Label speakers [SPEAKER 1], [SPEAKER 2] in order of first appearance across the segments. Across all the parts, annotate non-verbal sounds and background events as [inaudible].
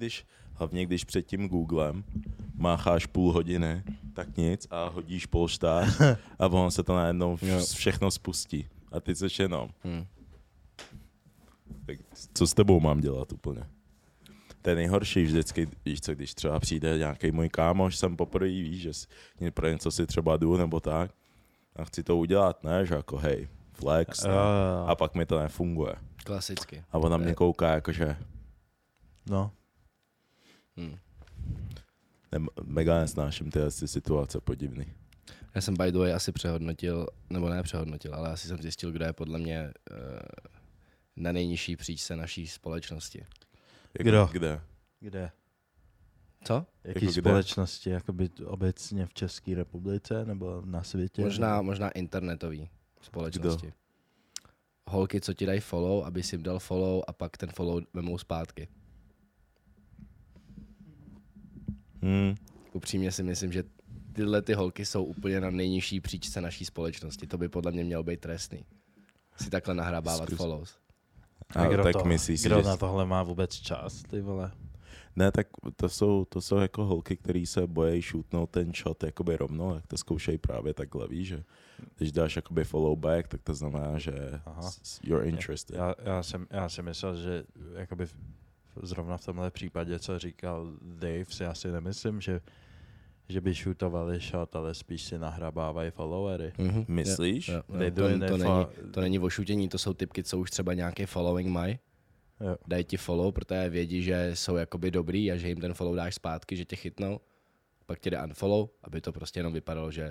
[SPEAKER 1] když, hlavně když před tím Googlem mácháš půl hodiny, tak nic a hodíš polštář [laughs] a on se to najednou vš- všechno spustí. A ty seš jenom.
[SPEAKER 2] Hm.
[SPEAKER 1] Tak co s tebou mám dělat úplně? To je nejhorší vždycky, víš co, když třeba přijde nějaký můj kámoš sem poprvé, víš, že si, pro něco si třeba jdu nebo tak a chci to udělat, ne, že jako hej, flex, ne? a pak mi to nefunguje.
[SPEAKER 2] Klasicky.
[SPEAKER 1] A ona mě kouká jakože,
[SPEAKER 3] No,
[SPEAKER 2] Hm.
[SPEAKER 1] ne, mega nesnáším ty situace podivný.
[SPEAKER 2] Já jsem by the way asi přehodnotil, nebo ne přehodnotil, ale asi jsem zjistil, kdo je podle mě uh, na nejnižší příčce naší společnosti.
[SPEAKER 1] Jako,
[SPEAKER 3] Kdo?
[SPEAKER 1] Kde?
[SPEAKER 3] kde?
[SPEAKER 2] Co?
[SPEAKER 3] Jaký
[SPEAKER 1] Jako kde?
[SPEAKER 3] společnosti? Jakoby obecně v České republice nebo na světě?
[SPEAKER 2] Možná, možná internetový společnosti. Holky, co ti dají follow, aby si jim dal follow a pak ten follow vemou zpátky.
[SPEAKER 1] Hmm.
[SPEAKER 2] Upřímně si myslím, že tyhle ty holky jsou úplně na nejnižší příčce naší společnosti. To by podle mě mělo být trestný. Si takhle nahrabávat
[SPEAKER 1] Zkus.
[SPEAKER 2] follows.
[SPEAKER 1] A
[SPEAKER 3] kdo
[SPEAKER 1] tak
[SPEAKER 3] to,
[SPEAKER 1] myslíš si,
[SPEAKER 3] kdo
[SPEAKER 1] že...
[SPEAKER 3] na tohle má vůbec čas, ty vole?
[SPEAKER 1] Ne, tak to jsou, to jsou jako holky, které se bojí shootnout ten shot jakoby rovnou, tak to zkoušejí právě takhle, víš, že když dáš jakoby follow back, tak to znamená, že
[SPEAKER 3] Aha.
[SPEAKER 1] you're interested.
[SPEAKER 3] Já, já, jsem, já si myslel, že jakoby zrovna v tomhle případě, co říkal Dave, si asi nemyslím, že, že by shootovali shot, ale spíš si nahrabávají followery.
[SPEAKER 2] Mhm.
[SPEAKER 1] Myslíš?
[SPEAKER 2] Jo, jo,
[SPEAKER 3] They
[SPEAKER 2] jo. To,
[SPEAKER 3] doing
[SPEAKER 2] to,
[SPEAKER 3] it
[SPEAKER 2] není,
[SPEAKER 3] for-
[SPEAKER 2] to není o šutění, to jsou typky, co už třeba nějaký following mají.
[SPEAKER 3] Jo.
[SPEAKER 2] Dají ti follow, protože vědí, že jsou jakoby dobrý a že jim ten follow dáš zpátky, že tě chytnou. Pak tě jde unfollow, aby to prostě jenom vypadalo, že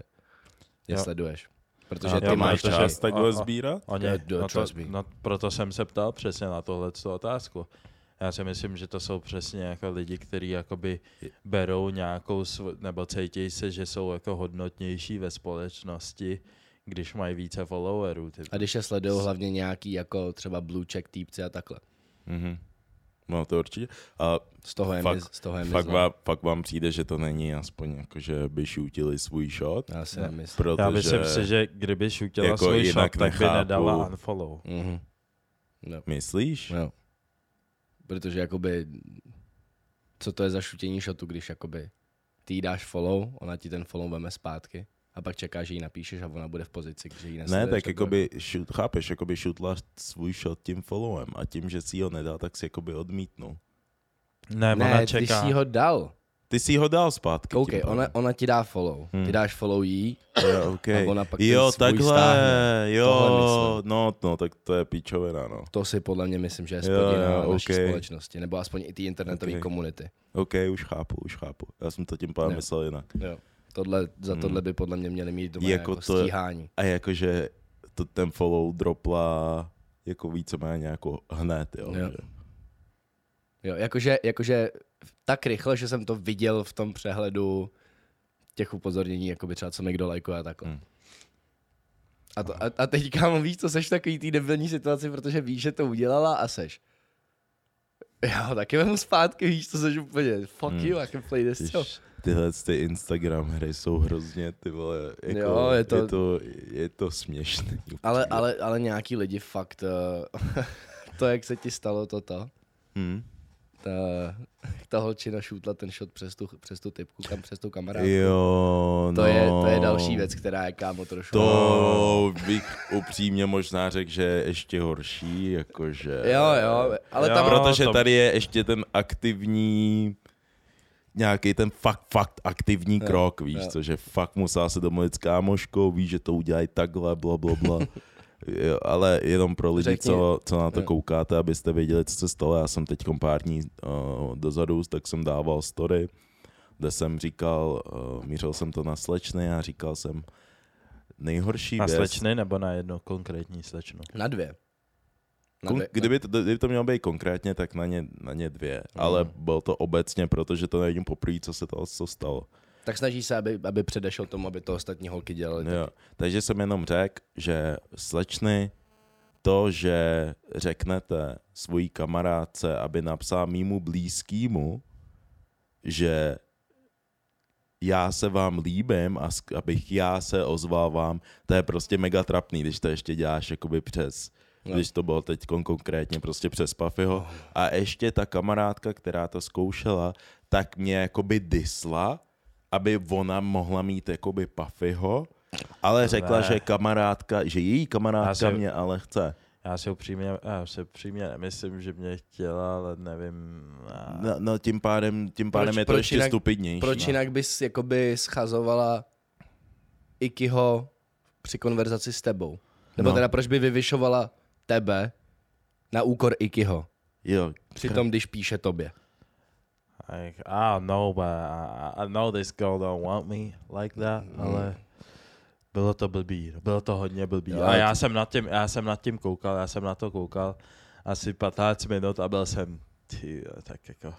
[SPEAKER 2] je
[SPEAKER 3] Jo.
[SPEAKER 2] sleduješ. Protože
[SPEAKER 3] A
[SPEAKER 2] ty
[SPEAKER 1] Ty máš čas takhle sbírat?
[SPEAKER 3] Oni,
[SPEAKER 2] Jo, jo,
[SPEAKER 3] no, to, no, proto jsem se ptal přesně na tohle otázku. Já si myslím, že to jsou přesně jako lidi, kteří jakoby berou nějakou, sv- nebo cítí se, že jsou jako hodnotnější ve společnosti, když mají více followerů. Ty.
[SPEAKER 2] A když je sledují hlavně nějaký jako třeba blue check týpci a takhle.
[SPEAKER 1] Mhm. No to určitě. A
[SPEAKER 2] Z toho je
[SPEAKER 1] Fakt-
[SPEAKER 2] mi, z toho je
[SPEAKER 1] fakt, vám, fakt vám přijde, že to není aspoň jako, že by shootili svůj shot?
[SPEAKER 2] Já si
[SPEAKER 3] Ne.
[SPEAKER 2] nemyslím.
[SPEAKER 1] Protože...
[SPEAKER 3] Já myslím si, že kdyby šutila
[SPEAKER 1] jako
[SPEAKER 3] svůj shot, tak by nedala unfollow.
[SPEAKER 2] Mhm. No,
[SPEAKER 1] Myslíš?
[SPEAKER 2] no. Protože jakoby, co to je za šutění shotu, když jakoby ty jí dáš follow, ona ti ten follow veme zpátky a pak čekáš, že jí napíšeš a ona bude v pozici, že jí
[SPEAKER 1] Ne, tak jakoby, shoot, chápeš, jakoby shootla svůj shot tím followem a tím, že si ho nedal, tak si jakoby odmítnul.
[SPEAKER 3] Ne,
[SPEAKER 2] Ne,
[SPEAKER 3] ona
[SPEAKER 2] ty
[SPEAKER 3] čeká.
[SPEAKER 2] jsi ho dal.
[SPEAKER 1] Ty si ho dal zpátky. Pádem.
[SPEAKER 2] ona, ona ti dá follow.
[SPEAKER 1] Hmm.
[SPEAKER 2] Ty dáš follow jí
[SPEAKER 1] Jo, okay.
[SPEAKER 2] a ona pak
[SPEAKER 1] jo, takhle,
[SPEAKER 2] stáhne.
[SPEAKER 1] Jo, no, no, tak to je píčovina, no.
[SPEAKER 2] To si podle mě myslím, že je
[SPEAKER 1] Jo,
[SPEAKER 2] spodina
[SPEAKER 1] jo,
[SPEAKER 2] naší
[SPEAKER 1] ok.
[SPEAKER 2] společnosti, nebo aspoň i té internetové
[SPEAKER 1] Ok.
[SPEAKER 2] komunity.
[SPEAKER 1] OK, už chápu, už chápu. Já jsem to tím pádem
[SPEAKER 2] Jo.
[SPEAKER 1] myslel jinak.
[SPEAKER 2] Jo. Tohle, za
[SPEAKER 1] Hmm.
[SPEAKER 2] tohle by podle mě měli mít doma
[SPEAKER 1] Jako
[SPEAKER 2] jako,
[SPEAKER 1] to-
[SPEAKER 2] stíhání.
[SPEAKER 1] A jakože to, ten follow dropla jako víceméně jako hned, jo.
[SPEAKER 2] Jo. Jo, jakože, jakože tak rychle, že jsem to viděl v tom přehledu těch upozornění, jako by třeba co mi kdo lajkuje a takhle.
[SPEAKER 1] Hmm.
[SPEAKER 2] A, to, a, a teď, kámo, víš, co seš v takový tý debilní situaci, protože víš, že to udělala a seš. Já ho taky vemu zpátky, víš, co seš úplně, fuck
[SPEAKER 1] Hmm.
[SPEAKER 2] you, I can play this
[SPEAKER 1] Tyž, tyhle ty Instagram hry jsou hrozně, ty vole, jako,
[SPEAKER 2] Jo, je to-
[SPEAKER 1] je to, je to směšný.
[SPEAKER 2] Ale, ale, ale nějaký lidi fakt, uh, [laughs] to, jak se ti stalo toto,
[SPEAKER 1] Hmm.
[SPEAKER 2] Ta, ta holčina šutla ten shot přes tu, přes tu typku, kam přes tu kamarádku.
[SPEAKER 1] Jo,
[SPEAKER 2] To,
[SPEAKER 1] no.
[SPEAKER 2] je, to je další věc, která je kámo trošku.
[SPEAKER 1] To bych upřímně možná řekl, že je ještě horší, jakože...
[SPEAKER 2] Jo, jo, ale
[SPEAKER 3] Jo,
[SPEAKER 2] tam...
[SPEAKER 1] Protože
[SPEAKER 3] to-
[SPEAKER 1] tady je ještě ten aktivní nějaký ten fakt, fakt aktivní
[SPEAKER 2] Jo,
[SPEAKER 1] krok, víš,
[SPEAKER 2] jo.
[SPEAKER 1] co, že fakt musela se domluvit s kámoškou, víš, že to udělají takhle, bla, bla, bla. [laughs] Ale jenom pro lidi,
[SPEAKER 2] Řekni-
[SPEAKER 1] co, co na to koukáte, abyste věděli, co se stalo. Já jsem teď pár dní uh, dozadu, tak jsem dával story, kde jsem říkal, uh, mířil jsem to na slečny a říkal jsem, nejhorší
[SPEAKER 3] Na
[SPEAKER 1] věc...
[SPEAKER 3] slečny nebo na jednu konkrétní slečnu?
[SPEAKER 2] Na dvě. Na
[SPEAKER 1] Kon-
[SPEAKER 2] dvě
[SPEAKER 1] kdyby, to, kdyby to mělo být konkrétně, tak na ně, na ně dvě. Ale bylo to obecně, protože to není poprvé, co se to co stalo.
[SPEAKER 2] Tak snaží se, aby, aby předešel tomu, aby to ostatní holky dělali.
[SPEAKER 1] Jo. Takže jsem jenom řekl, že slečny, to, že řeknete svojí kamarádce, aby napsal mýmu blízkýmu, že já se vám líbím a abych já se ozval vám, to je prostě mega trapný, když to ještě děláš jakoby přes,
[SPEAKER 2] No.
[SPEAKER 1] když to bylo teď konkrétně prostě přes Pafyho. A ještě ta kamarádka, která to zkoušela, tak mě jakoby disla, aby ona mohla mít jakoby Pafyho, ale řekla,
[SPEAKER 3] Ne.
[SPEAKER 1] že kamarádka, že její kamarádka
[SPEAKER 3] si-
[SPEAKER 1] mě ale chce.
[SPEAKER 3] Já si upřímně, já si upřímně nemyslím, že mě chtěla, ale nevím. A...
[SPEAKER 1] No, no tím pádem, tím pádem
[SPEAKER 2] Proč-
[SPEAKER 1] je to
[SPEAKER 2] proč
[SPEAKER 1] ještě
[SPEAKER 2] jinak-
[SPEAKER 1] stupidnější.
[SPEAKER 2] Proč
[SPEAKER 1] no.
[SPEAKER 2] jinak bys jakoby schazovala Ikiho při konverzaci s tebou? Nebo
[SPEAKER 1] No.
[SPEAKER 2] teda proč by vyvyšovala tebe na úkor Ikiho?
[SPEAKER 1] Jo,
[SPEAKER 2] Přitom, když píše tobě.
[SPEAKER 3] Like, I don't know, but I, I know this girl don't want me like that,
[SPEAKER 2] Mm.
[SPEAKER 3] ale bylo to blbý, bylo to hodně blbý.
[SPEAKER 2] Jo,
[SPEAKER 3] a já jsem, nad tím, já jsem nad tím koukal, já jsem na to koukal asi 15 minut a byl jsem, ty, tak jako,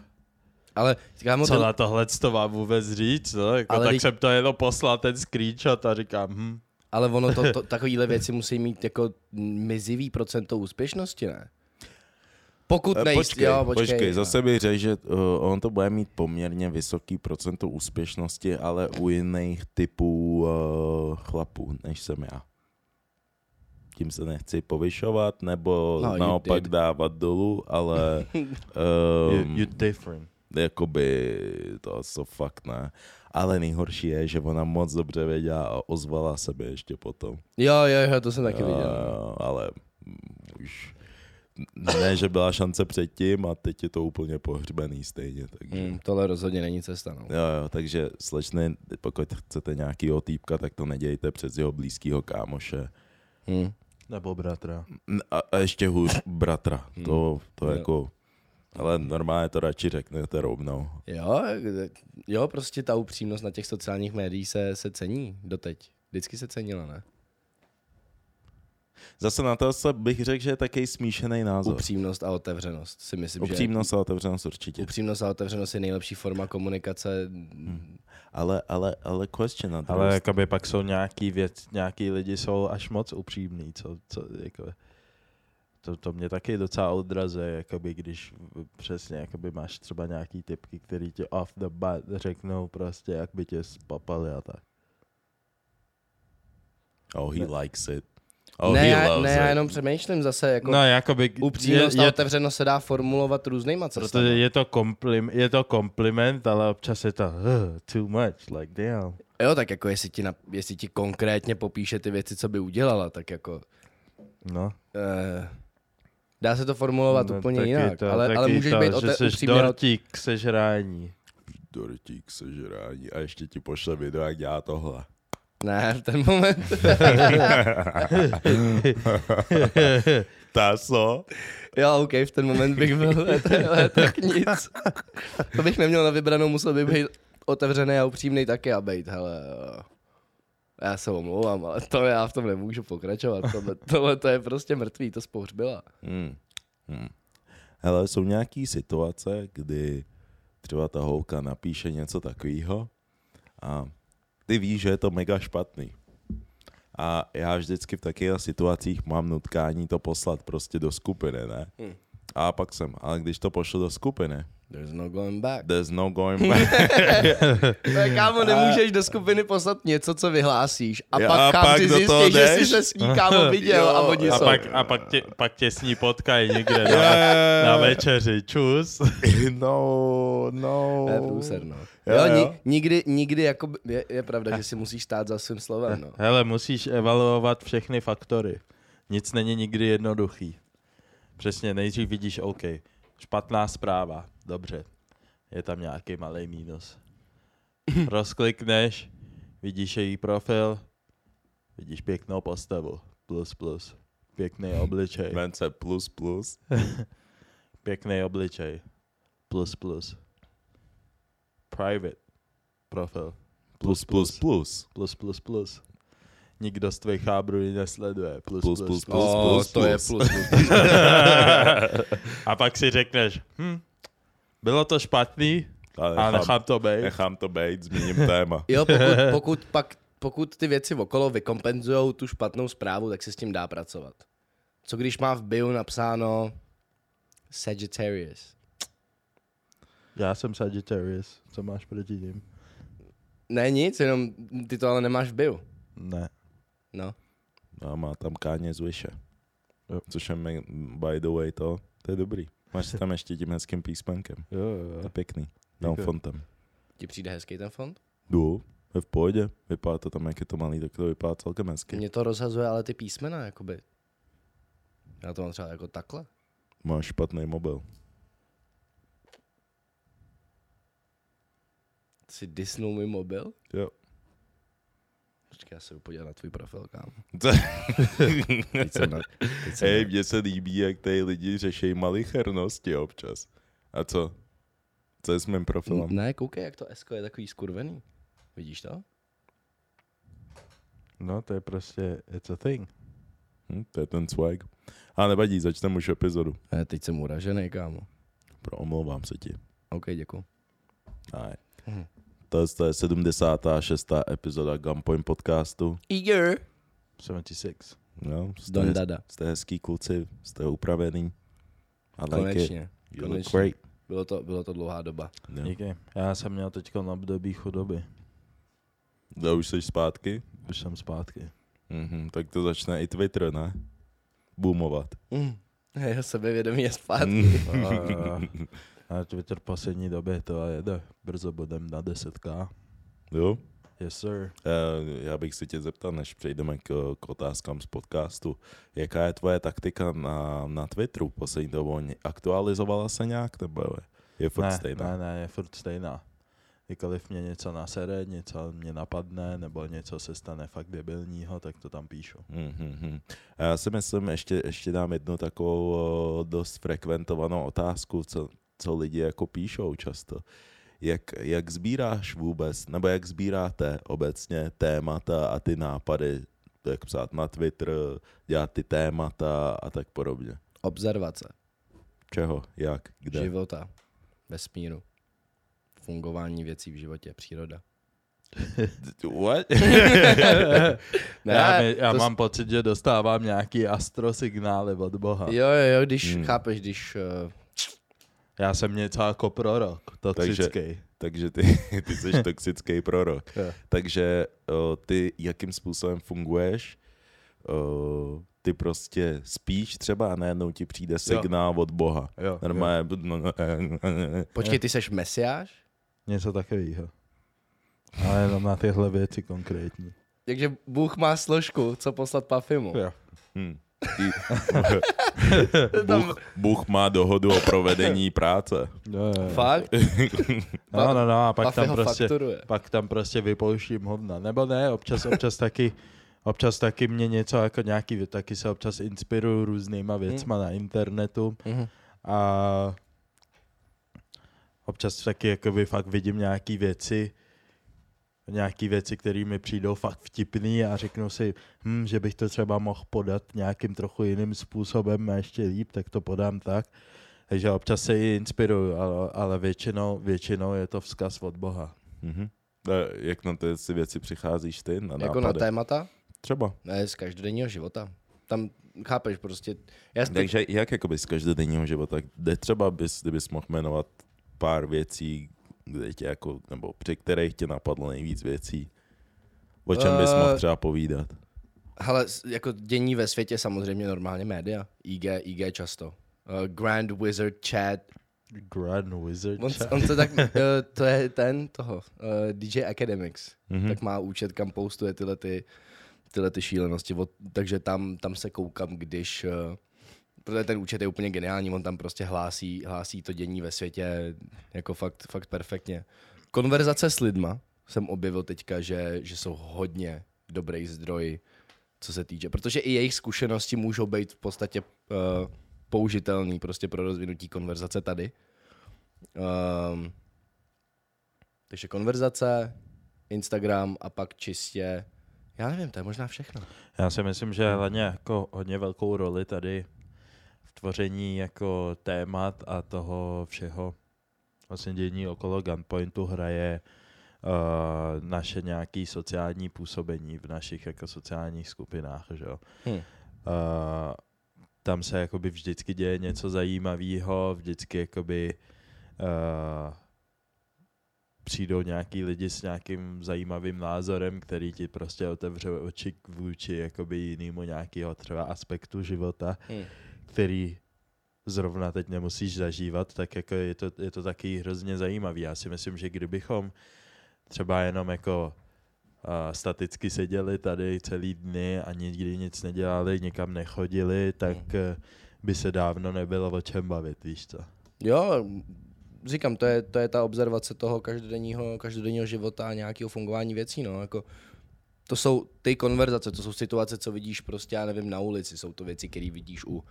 [SPEAKER 2] Ale kámo,
[SPEAKER 3] co
[SPEAKER 2] ten,
[SPEAKER 3] na tohle to mám vůbec říct, no? jako,
[SPEAKER 2] Ale
[SPEAKER 3] tak
[SPEAKER 2] teď-
[SPEAKER 3] jsem to jenom poslal ten screenshot a říkám, hm,
[SPEAKER 2] ale ono to, to, takovýhle věci musí mít jako mizivý procento úspěšnosti, ne? Pokud
[SPEAKER 1] Eh,
[SPEAKER 2] nejist,
[SPEAKER 1] Počkej,
[SPEAKER 2] jo, počkej,
[SPEAKER 1] počkej,
[SPEAKER 2] no.
[SPEAKER 1] zase bych řekl, že uh, on to bude mít poměrně vysoký procento úspěšnosti, ale u jiných typů uh, chlapů, než jsem já. Tím se nechci povyšovat, nebo
[SPEAKER 2] No,
[SPEAKER 1] naopak
[SPEAKER 2] did.
[SPEAKER 1] dávat dolů, ale um, [laughs]
[SPEAKER 3] you different.
[SPEAKER 1] jakoby to so fakt ne. Ale nejhorší je, že ona moc dobře věděla a ozvala sebe ještě potom.
[SPEAKER 2] Jo, jo, jo, to jsem taky viděl.
[SPEAKER 1] Uh, ale už ne, že byla šance předtím a teď je to úplně pohřbený stejně. Takže.
[SPEAKER 2] Hmm, tohle rozhodně není cesta, no.
[SPEAKER 1] Jo, jo, takže slečny, pokud chcete nějakýho týpka, tak to nedějte přes jeho blízkýho kámoše.
[SPEAKER 2] Hmm.
[SPEAKER 3] Nebo bratra.
[SPEAKER 1] A, a ještě hůř [laughs] bratra. To, to
[SPEAKER 2] Jo.
[SPEAKER 1] jako... Ale normálně to radši řeknete rovnou.
[SPEAKER 2] Jo, jo, prostě ta upřímnost na těch sociálních médiích se, se cení doteď. Vždycky se cenila, ne?
[SPEAKER 1] Zase na to se bych řekl, že je takový smíšený názor.
[SPEAKER 2] Upřímnost a otevřenost si myslím,
[SPEAKER 1] Upřímnost a otevřenost určitě.
[SPEAKER 2] že upřímnost a otevřenost je nejlepší forma komunikace.
[SPEAKER 1] Ale, ale, ale question na
[SPEAKER 3] Ale
[SPEAKER 1] stranu.
[SPEAKER 3] jakoby pak jsou nějaký věc, nějaký lidi jsou až moc upřímní, co, co jako, to, to mě taky docela odrazuje, jakoby, když přesně jakoby máš třeba nějaký typky, který ti off the bat řeknou prostě, jak by tě spapali a tak.
[SPEAKER 1] Oh, he
[SPEAKER 3] Ne.
[SPEAKER 1] likes it. Oh,
[SPEAKER 2] ne, já, ne, já jenom přemýšlím zase, jako
[SPEAKER 3] No, jakoby,
[SPEAKER 2] upřímnost
[SPEAKER 3] je,
[SPEAKER 2] a
[SPEAKER 3] je,
[SPEAKER 2] otevřenost se dá formulovat různýma cestami.
[SPEAKER 3] protože je to, komplim, je to kompliment, ale občas je to uh, too much, like damn.
[SPEAKER 2] Jo, tak jako jestli ti, na, jestli ti konkrétně popíše ty věci, co by udělala, tak jako...
[SPEAKER 3] No.
[SPEAKER 2] Eh, dá se to formulovat
[SPEAKER 3] no,
[SPEAKER 2] úplně jinak,
[SPEAKER 3] to,
[SPEAKER 2] ale, ale můžeš
[SPEAKER 3] to,
[SPEAKER 2] být
[SPEAKER 3] že
[SPEAKER 2] ote,
[SPEAKER 3] jsi
[SPEAKER 2] upřímně...
[SPEAKER 3] dortík k sežrání.
[SPEAKER 1] Dortík sežrání a ještě ti pošle video, jak dělá tohle.
[SPEAKER 2] Ne, v ten moment. [laughs]
[SPEAKER 1] Taso.
[SPEAKER 2] jo, OK, v ten moment bych byl, tak nic. To bych neměl na vybranou, musel bych být otevřený a upřímný taky a být, hele, já se omlouvám, ale to já v tom nemůžu pokračovat. Tohle, tohle to je prostě mrtvý, to spouřbila.
[SPEAKER 1] Hmm. Hmm. Hele, jsou nějaký situace, kdy třeba ta holka napíše něco takového a ty víš, že je to mega špatný. A já vždycky v takových situacích mám nutkání to poslat prostě do skupiny, ne?
[SPEAKER 2] Hmm.
[SPEAKER 1] A pak jsem, ale když to pošlu do skupiny,
[SPEAKER 2] There's no going back.
[SPEAKER 1] there's no going [laughs] back.
[SPEAKER 2] Tak kámo, nemůžeš do skupiny poslat něco, co vyhlásíš. A
[SPEAKER 1] Jo,
[SPEAKER 2] pak,
[SPEAKER 1] a
[SPEAKER 2] kam
[SPEAKER 1] pak
[SPEAKER 2] ty zjistíš, že jsi se s ní kámo [laughs] viděl
[SPEAKER 1] Jo,
[SPEAKER 2] a oni
[SPEAKER 1] a
[SPEAKER 2] jsou.
[SPEAKER 3] pak, a pak, tě, pak tě s ní potkají někde na, na večeři. Čus. [laughs]
[SPEAKER 1] no, no.
[SPEAKER 2] To je průser, no.
[SPEAKER 1] Jo,
[SPEAKER 2] Jo,
[SPEAKER 1] jo.
[SPEAKER 2] ni, nikdy, nikdy, jako, by- je, je pravda, že si musíš stát za svým slovem, no. [laughs]
[SPEAKER 3] Hele, musíš evaluovat všechny faktory. Nic není nikdy jednoduchý. Přesně, nejdřív vidíš, OK, špatná zpráva, dobře, je tam nějaký malý mínus. [laughs] Rozklikneš, vidíš její profil, vidíš pěknou postavu, plus plus, pěkný obličej,
[SPEAKER 1] Vence plus plus. [laughs]
[SPEAKER 3] pěkný obličej, plus plus, private profil,
[SPEAKER 1] Plus plus plus.
[SPEAKER 3] plus plus plus. Nikdo z tvých chábrů ji nesleduje. Plus
[SPEAKER 1] Plus,
[SPEAKER 3] plus,
[SPEAKER 1] plus,
[SPEAKER 3] plus.
[SPEAKER 1] plus.
[SPEAKER 2] Oh, to je
[SPEAKER 1] plus.
[SPEAKER 2] plus, plus. [laughs]
[SPEAKER 3] A pak si řekneš, hm, bylo to špatný,
[SPEAKER 1] Ale
[SPEAKER 3] a
[SPEAKER 1] nechám,
[SPEAKER 3] nechám to být.
[SPEAKER 1] nechám to být, zmíním téma. [laughs]
[SPEAKER 2] Jo, pokud, pokud, pak, pokud ty věci okolo vykompenzují tu špatnou zprávu, tak se s tím dá pracovat. Co když má v bio napsáno Sagittarius?
[SPEAKER 3] Já jsem Sagittarius, co máš proti ním?
[SPEAKER 2] Ne, nic, jenom ty to ale nemáš v bio.
[SPEAKER 3] Ne.
[SPEAKER 2] No.
[SPEAKER 1] No, má tam káně z Vyše.
[SPEAKER 3] Jo.
[SPEAKER 1] Což je me- by the way to, to je dobrý. Máš tam ještě tím hezkým písmenkem.
[SPEAKER 3] Jo, jo,
[SPEAKER 1] To
[SPEAKER 3] jo.
[SPEAKER 1] je pěkný. Tam fontem.
[SPEAKER 2] Ti přijde hezký ten fond?
[SPEAKER 1] Jdu, je v pohodě. Vypadá to tam, jak je to malý, tak to vypadá celkem hezky.
[SPEAKER 2] Mě to rozhazuje ale ty písmena, jakoby. Já to mám třeba jako takhle.
[SPEAKER 1] Máš špatný mobil.
[SPEAKER 2] Jsi disnul můj mobil?
[SPEAKER 1] Jo.
[SPEAKER 2] Počkej, já se jdu podívat na tvůj profil, kámo.
[SPEAKER 1] Co? [laughs]
[SPEAKER 2] Teď jsem na, teď jsem
[SPEAKER 1] Hej,
[SPEAKER 2] na,
[SPEAKER 1] mně se líbí, jak tady lidi řeší malichernosti občas. A co? Co je s mým profilem?
[SPEAKER 2] ne, koukej, jak to Esko je takový skurvený. Vidíš to?
[SPEAKER 3] No, to je prostě, it's a thing.
[SPEAKER 1] Hm, to je ten swag. A nevadí, začneme už epizodu.
[SPEAKER 2] Ne, teď jsem uražený, kámo.
[SPEAKER 1] Pro omlouvám se ti.
[SPEAKER 2] OK, děkuji.
[SPEAKER 1] Ne.
[SPEAKER 2] Mhm.
[SPEAKER 1] To, je 76. epizoda Gunpoint podcastu.
[SPEAKER 2] Eager.
[SPEAKER 3] 76.
[SPEAKER 1] No, jste,
[SPEAKER 2] Don Dada.
[SPEAKER 1] jste hezký kluci, jste upravený. I like it.
[SPEAKER 2] Konečně.
[SPEAKER 1] You look
[SPEAKER 2] konečně.
[SPEAKER 1] great.
[SPEAKER 2] Bylo to, bylo to dlouhá doba.
[SPEAKER 1] Jo.
[SPEAKER 3] Díky. Já jsem měl teď na období chudoby.
[SPEAKER 1] No, už jsi zpátky?
[SPEAKER 3] Už jsem zpátky.
[SPEAKER 1] Mhm, tak to začne i Twitter, ne? Boomovat.
[SPEAKER 2] Mm. Jeho sebevědomí je zpátky.
[SPEAKER 1] Mm. [laughs]
[SPEAKER 3] A, a, a Twitter v poslední době to jede. Brzo budem na 10k.
[SPEAKER 1] Jo?
[SPEAKER 3] Yes, sir.
[SPEAKER 1] Eh, Já bych se tě zeptal, než přejdeme k, k otázkám z podcastu. Jaká je tvoje taktika na, na Twitteru poslední dobou? Aktualizovala se nějak, nebo je- je furt
[SPEAKER 3] ne,
[SPEAKER 1] stejná?
[SPEAKER 3] ne, ne, je furt stejná. Kdykoliv mě něco nasere, něco mě napadne, nebo něco se stane fakt debilního, tak to tam píšu.
[SPEAKER 1] Mm-hmm. Já si myslím, ještě, ještě dám jednu takovou dost frekventovanou otázku, co, co lidi jako píšou často. Jak, jak sbíráš vůbec, nebo jak sbíráte obecně témata a ty nápady, jak psát na Twitter, dělat ty témata a tak podobně?
[SPEAKER 2] Observace.
[SPEAKER 1] Čeho? Jak? Kde?
[SPEAKER 2] Života. Vesmíru. Fungování věcí v životě. Příroda. [laughs]
[SPEAKER 1] What? [laughs]
[SPEAKER 2] Ne,
[SPEAKER 3] já mi, já
[SPEAKER 2] to
[SPEAKER 3] mám pocit, že dostávám nějaký astrosignály od Boha.
[SPEAKER 2] Jo, jo, jo, když
[SPEAKER 1] Hmm.
[SPEAKER 2] chápeš, když... Uh,
[SPEAKER 3] Já jsem něco jako prorok, toxický.
[SPEAKER 1] Takže ty, [laughs] ty jsi toxický prorok. [laughs]
[SPEAKER 2] Jo.
[SPEAKER 1] Takže o, ty jakým způsobem funguješ, o, ty prostě spíš třeba a najednou ti přijde signál od Boha.
[SPEAKER 3] Jo,
[SPEAKER 1] Normálně, no, no, [laughs]
[SPEAKER 2] počkej, ty seš mesiáš?
[SPEAKER 3] Něco takového. Ale jenom na tyhle věci konkrétní.
[SPEAKER 2] Takže Bůh má složku, co poslat Pafimu.
[SPEAKER 3] Jo.
[SPEAKER 1] hm. [laughs] Ty- Bůh, Bůh má dohodu o provedení práce.
[SPEAKER 3] Jo, jo, jo.
[SPEAKER 2] Fakt? [laughs]
[SPEAKER 3] No, no, no, a pak tam
[SPEAKER 2] ho
[SPEAKER 3] prostě,
[SPEAKER 2] fakturuje.
[SPEAKER 3] pak tam prostě vypouštím hovna. Nebo ne, občas, občas taky, občas taky mě něco jako nějaký, taky se občas inspiruju různýma věcma na internetu
[SPEAKER 2] Mhm.
[SPEAKER 3] a občas taky jakoby fakt vidím nějaký věci, nějaký věci, které mi přijdou fakt vtipný a řeknu si, hm, že bych to třeba mohl podat nějakým trochu jiným způsobem a ještě líp, tak to podám tak. Takže občas se i inspiruju, ale, ale většinou, většinou je to vzkaz od Boha.
[SPEAKER 1] Mhm. A Jak na ty si věci přicházíš ty? Na
[SPEAKER 2] Jako na
[SPEAKER 1] nápady?
[SPEAKER 2] témata?
[SPEAKER 1] Třeba.
[SPEAKER 2] Ne, z každodenního života. Tam, chápeš, prostě... Já si
[SPEAKER 1] Takže jak jakoby z každodenního života, kde třeba bys, kdybys mohl jmenovat pár věcí, kde tě jako, nebo při kterých tě napadlo nejvíc věcí, o čem bys
[SPEAKER 2] Eh,
[SPEAKER 1] mohl třeba povídat?
[SPEAKER 2] Hele, jako dění ve světě samozřejmě normálně média. IG, IG často. Uh, Grand Wizard Chat.
[SPEAKER 3] Grand Wizard.
[SPEAKER 2] On,
[SPEAKER 3] chat.
[SPEAKER 2] on se tak, uh, [laughs] to je ten toho, uh, DJ Academics.
[SPEAKER 1] Mhm.
[SPEAKER 2] Hmm. Tak má účet, kam postuje tyhle ty, tyhle ty šílenosti. Od, takže tam, tam se koukám, když... Uh, protože ten účet je úplně geniální, on tam prostě hlásí, hlásí to dění ve světě jako fakt, fakt perfektně. Konverzace s lidma jsem objevil teďka, že, že jsou hodně dobrý zdroj, co se týče, protože i jejich zkušenosti můžou být v podstatě uh, použitelný prostě pro rozvinutí konverzace tady. Um, takže konverzace, Instagram a pak čistě, já nevím, to je možná všechno.
[SPEAKER 3] Já si myslím, že hlavně jako hodně velkou roli tady v tvoření jako témat a toho všeho vlastně dění okolo Gunpointu hraje uh, naše nějaké sociální působení v našich jako sociálních skupinách, že jo.
[SPEAKER 2] Hm.
[SPEAKER 3] Uh, tam se jakoby vždycky děje něco zajímavého, vždycky jakoby uh, přijdou nějaký lidi s nějakým zajímavým názorem, který ti prostě otevře oči vůči jakoby jinému nějakého třeba aspektu života,
[SPEAKER 2] Hmm.
[SPEAKER 3] Který zrovna teď nemusíš zažívat, tak jako je to, je to taky hrozně zajímavý. Já si myslím, že kdybychom třeba jenom jako uh, staticky seděli tady celý dny a nikdy nic nedělali, nikam nechodili, tak uh, by se dávno nebylo o čem bavit, víš co?
[SPEAKER 2] Jo, říkám, to je, to je ta observace toho každodenního, každodenního života a nějakého fungování věcí, no, jako to jsou ty konverzace, to jsou situace, co vidíš prostě, já nevím, na ulici, jsou to věci, které vidíš u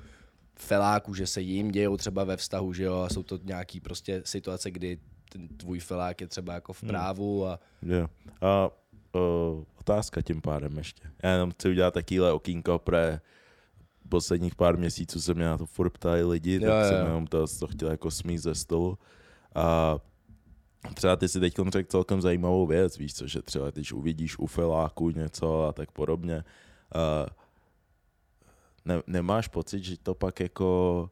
[SPEAKER 2] feláků, že se jim dějou třeba ve vztahu, že jo, a jsou to nějaký prostě situace, kdy ten tvůj felák je třeba jako v právu a
[SPEAKER 1] Jo. A uh, otázka tím pádem ještě. Já jenom chci udělat takýhle okýnko, pre posledních pár měsíců se mě na to furt ptali lidi,
[SPEAKER 2] Jo,
[SPEAKER 1] tak
[SPEAKER 2] jo,
[SPEAKER 1] jsem jenom to, to chtěl jako smít ze stolu. A třeba ty si teď řekl celkem zajímavou věc, víš co, že třeba když uvidíš u feláku něco a tak podobně, a ne, nemáš pocit, že to pak jako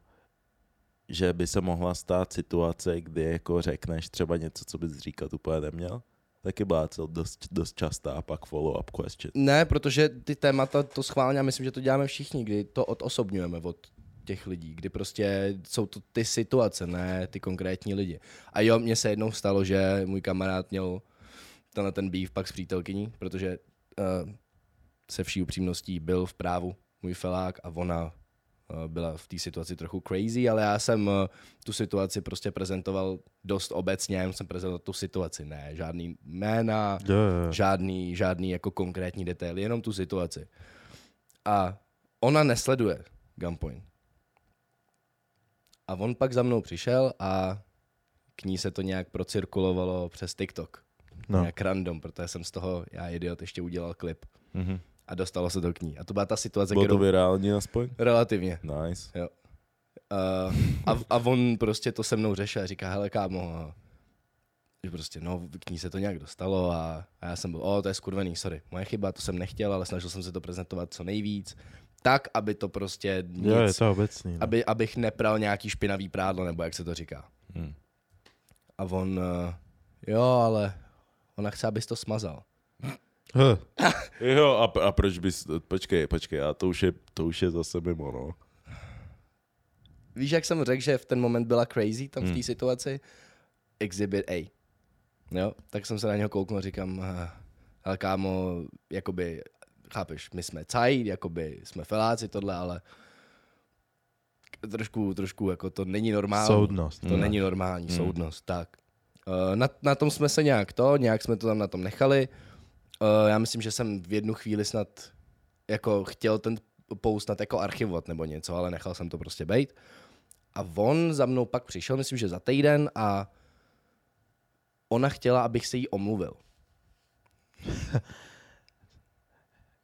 [SPEAKER 1] že by se mohla stát situace, kdy jako řekneš třeba něco, co bys říkat úplně neměl? Taky byla cel dost, dost častá pak follow-up question.
[SPEAKER 2] Ne, protože ty témata, to schválně, myslím, že to děláme všichni, kdy to odosobňujeme od těch lidí, kdy prostě jsou to ty situace, ne ty konkrétní lidi. A jo, mně se jednou stalo, že můj kamarád měl tenhle ten býv pak s přítelkyní, protože uh, se vší upřímností byl v právu můj felák a ona uh, byla v té situaci trochu crazy, ale já jsem uh, tu situaci prostě prezentoval dost obecně, já jsem prezentoval tu situaci, ne žádný jména,
[SPEAKER 3] jo.
[SPEAKER 2] žádný, žádný jako konkrétní detail, jenom tu situaci. A ona nesleduje Gunpoint. A on pak za mnou přišel a k ní se to nějak procirkulovalo přes TikTok. No. Nějak random, protože jsem z toho, já idiot, ještě udělal klip.
[SPEAKER 1] Mhm.
[SPEAKER 2] A dostalo se to k ní. A to byla ta situace,
[SPEAKER 1] Bylo
[SPEAKER 2] kterou...
[SPEAKER 1] to virální aspoň?
[SPEAKER 2] Relativně.
[SPEAKER 1] Nice.
[SPEAKER 2] Jo. Uh, a, a on prostě to se mnou řešil a říká, hele kámo, že prostě no, k ní se to nějak dostalo a, a já jsem byl, o, to je skurvený, sorry, moje chyba, to jsem nechtěl, ale snažil jsem se to prezentovat co nejvíc, tak, aby to prostě nic,
[SPEAKER 3] Jo, je to obecný. No.
[SPEAKER 2] aby, abych nepral nějaký špinavý prádlo, nebo jak se to říká.
[SPEAKER 1] Hm.
[SPEAKER 2] A on, jo, ale ona chce, abys to smazal.
[SPEAKER 3] Huh. [laughs]
[SPEAKER 1] Jo, a, a proč bys, počkej, počkej, a to už je, to už je zase mimo, no.
[SPEAKER 2] Víš, jak jsem řekl, že v ten moment byla crazy tam v té
[SPEAKER 1] Hmm.
[SPEAKER 2] situaci? Exhibit A. Jo, tak jsem se na něho kouknul a říkám, "Ah, ale kámo, jakoby, chápeš, my jsme caj, jakoby jsme feláci tohle, ale trošku, trošku, jako to není normální.
[SPEAKER 3] Soudnost.
[SPEAKER 2] To
[SPEAKER 3] no.
[SPEAKER 2] není normální,
[SPEAKER 1] Hmm.
[SPEAKER 2] soudnost, tak. Uh, na, na tom jsme se nějak to, nějak jsme to tam na tom nechali. Uh, já myslím, že jsem v jednu chvíli snad jako chtěl ten post snad jako archivovat nebo něco, ale nechal jsem to prostě bejt. A on za mnou pak přišel, myslím, že za týden a ona chtěla, abych se jí omluvil. [laughs]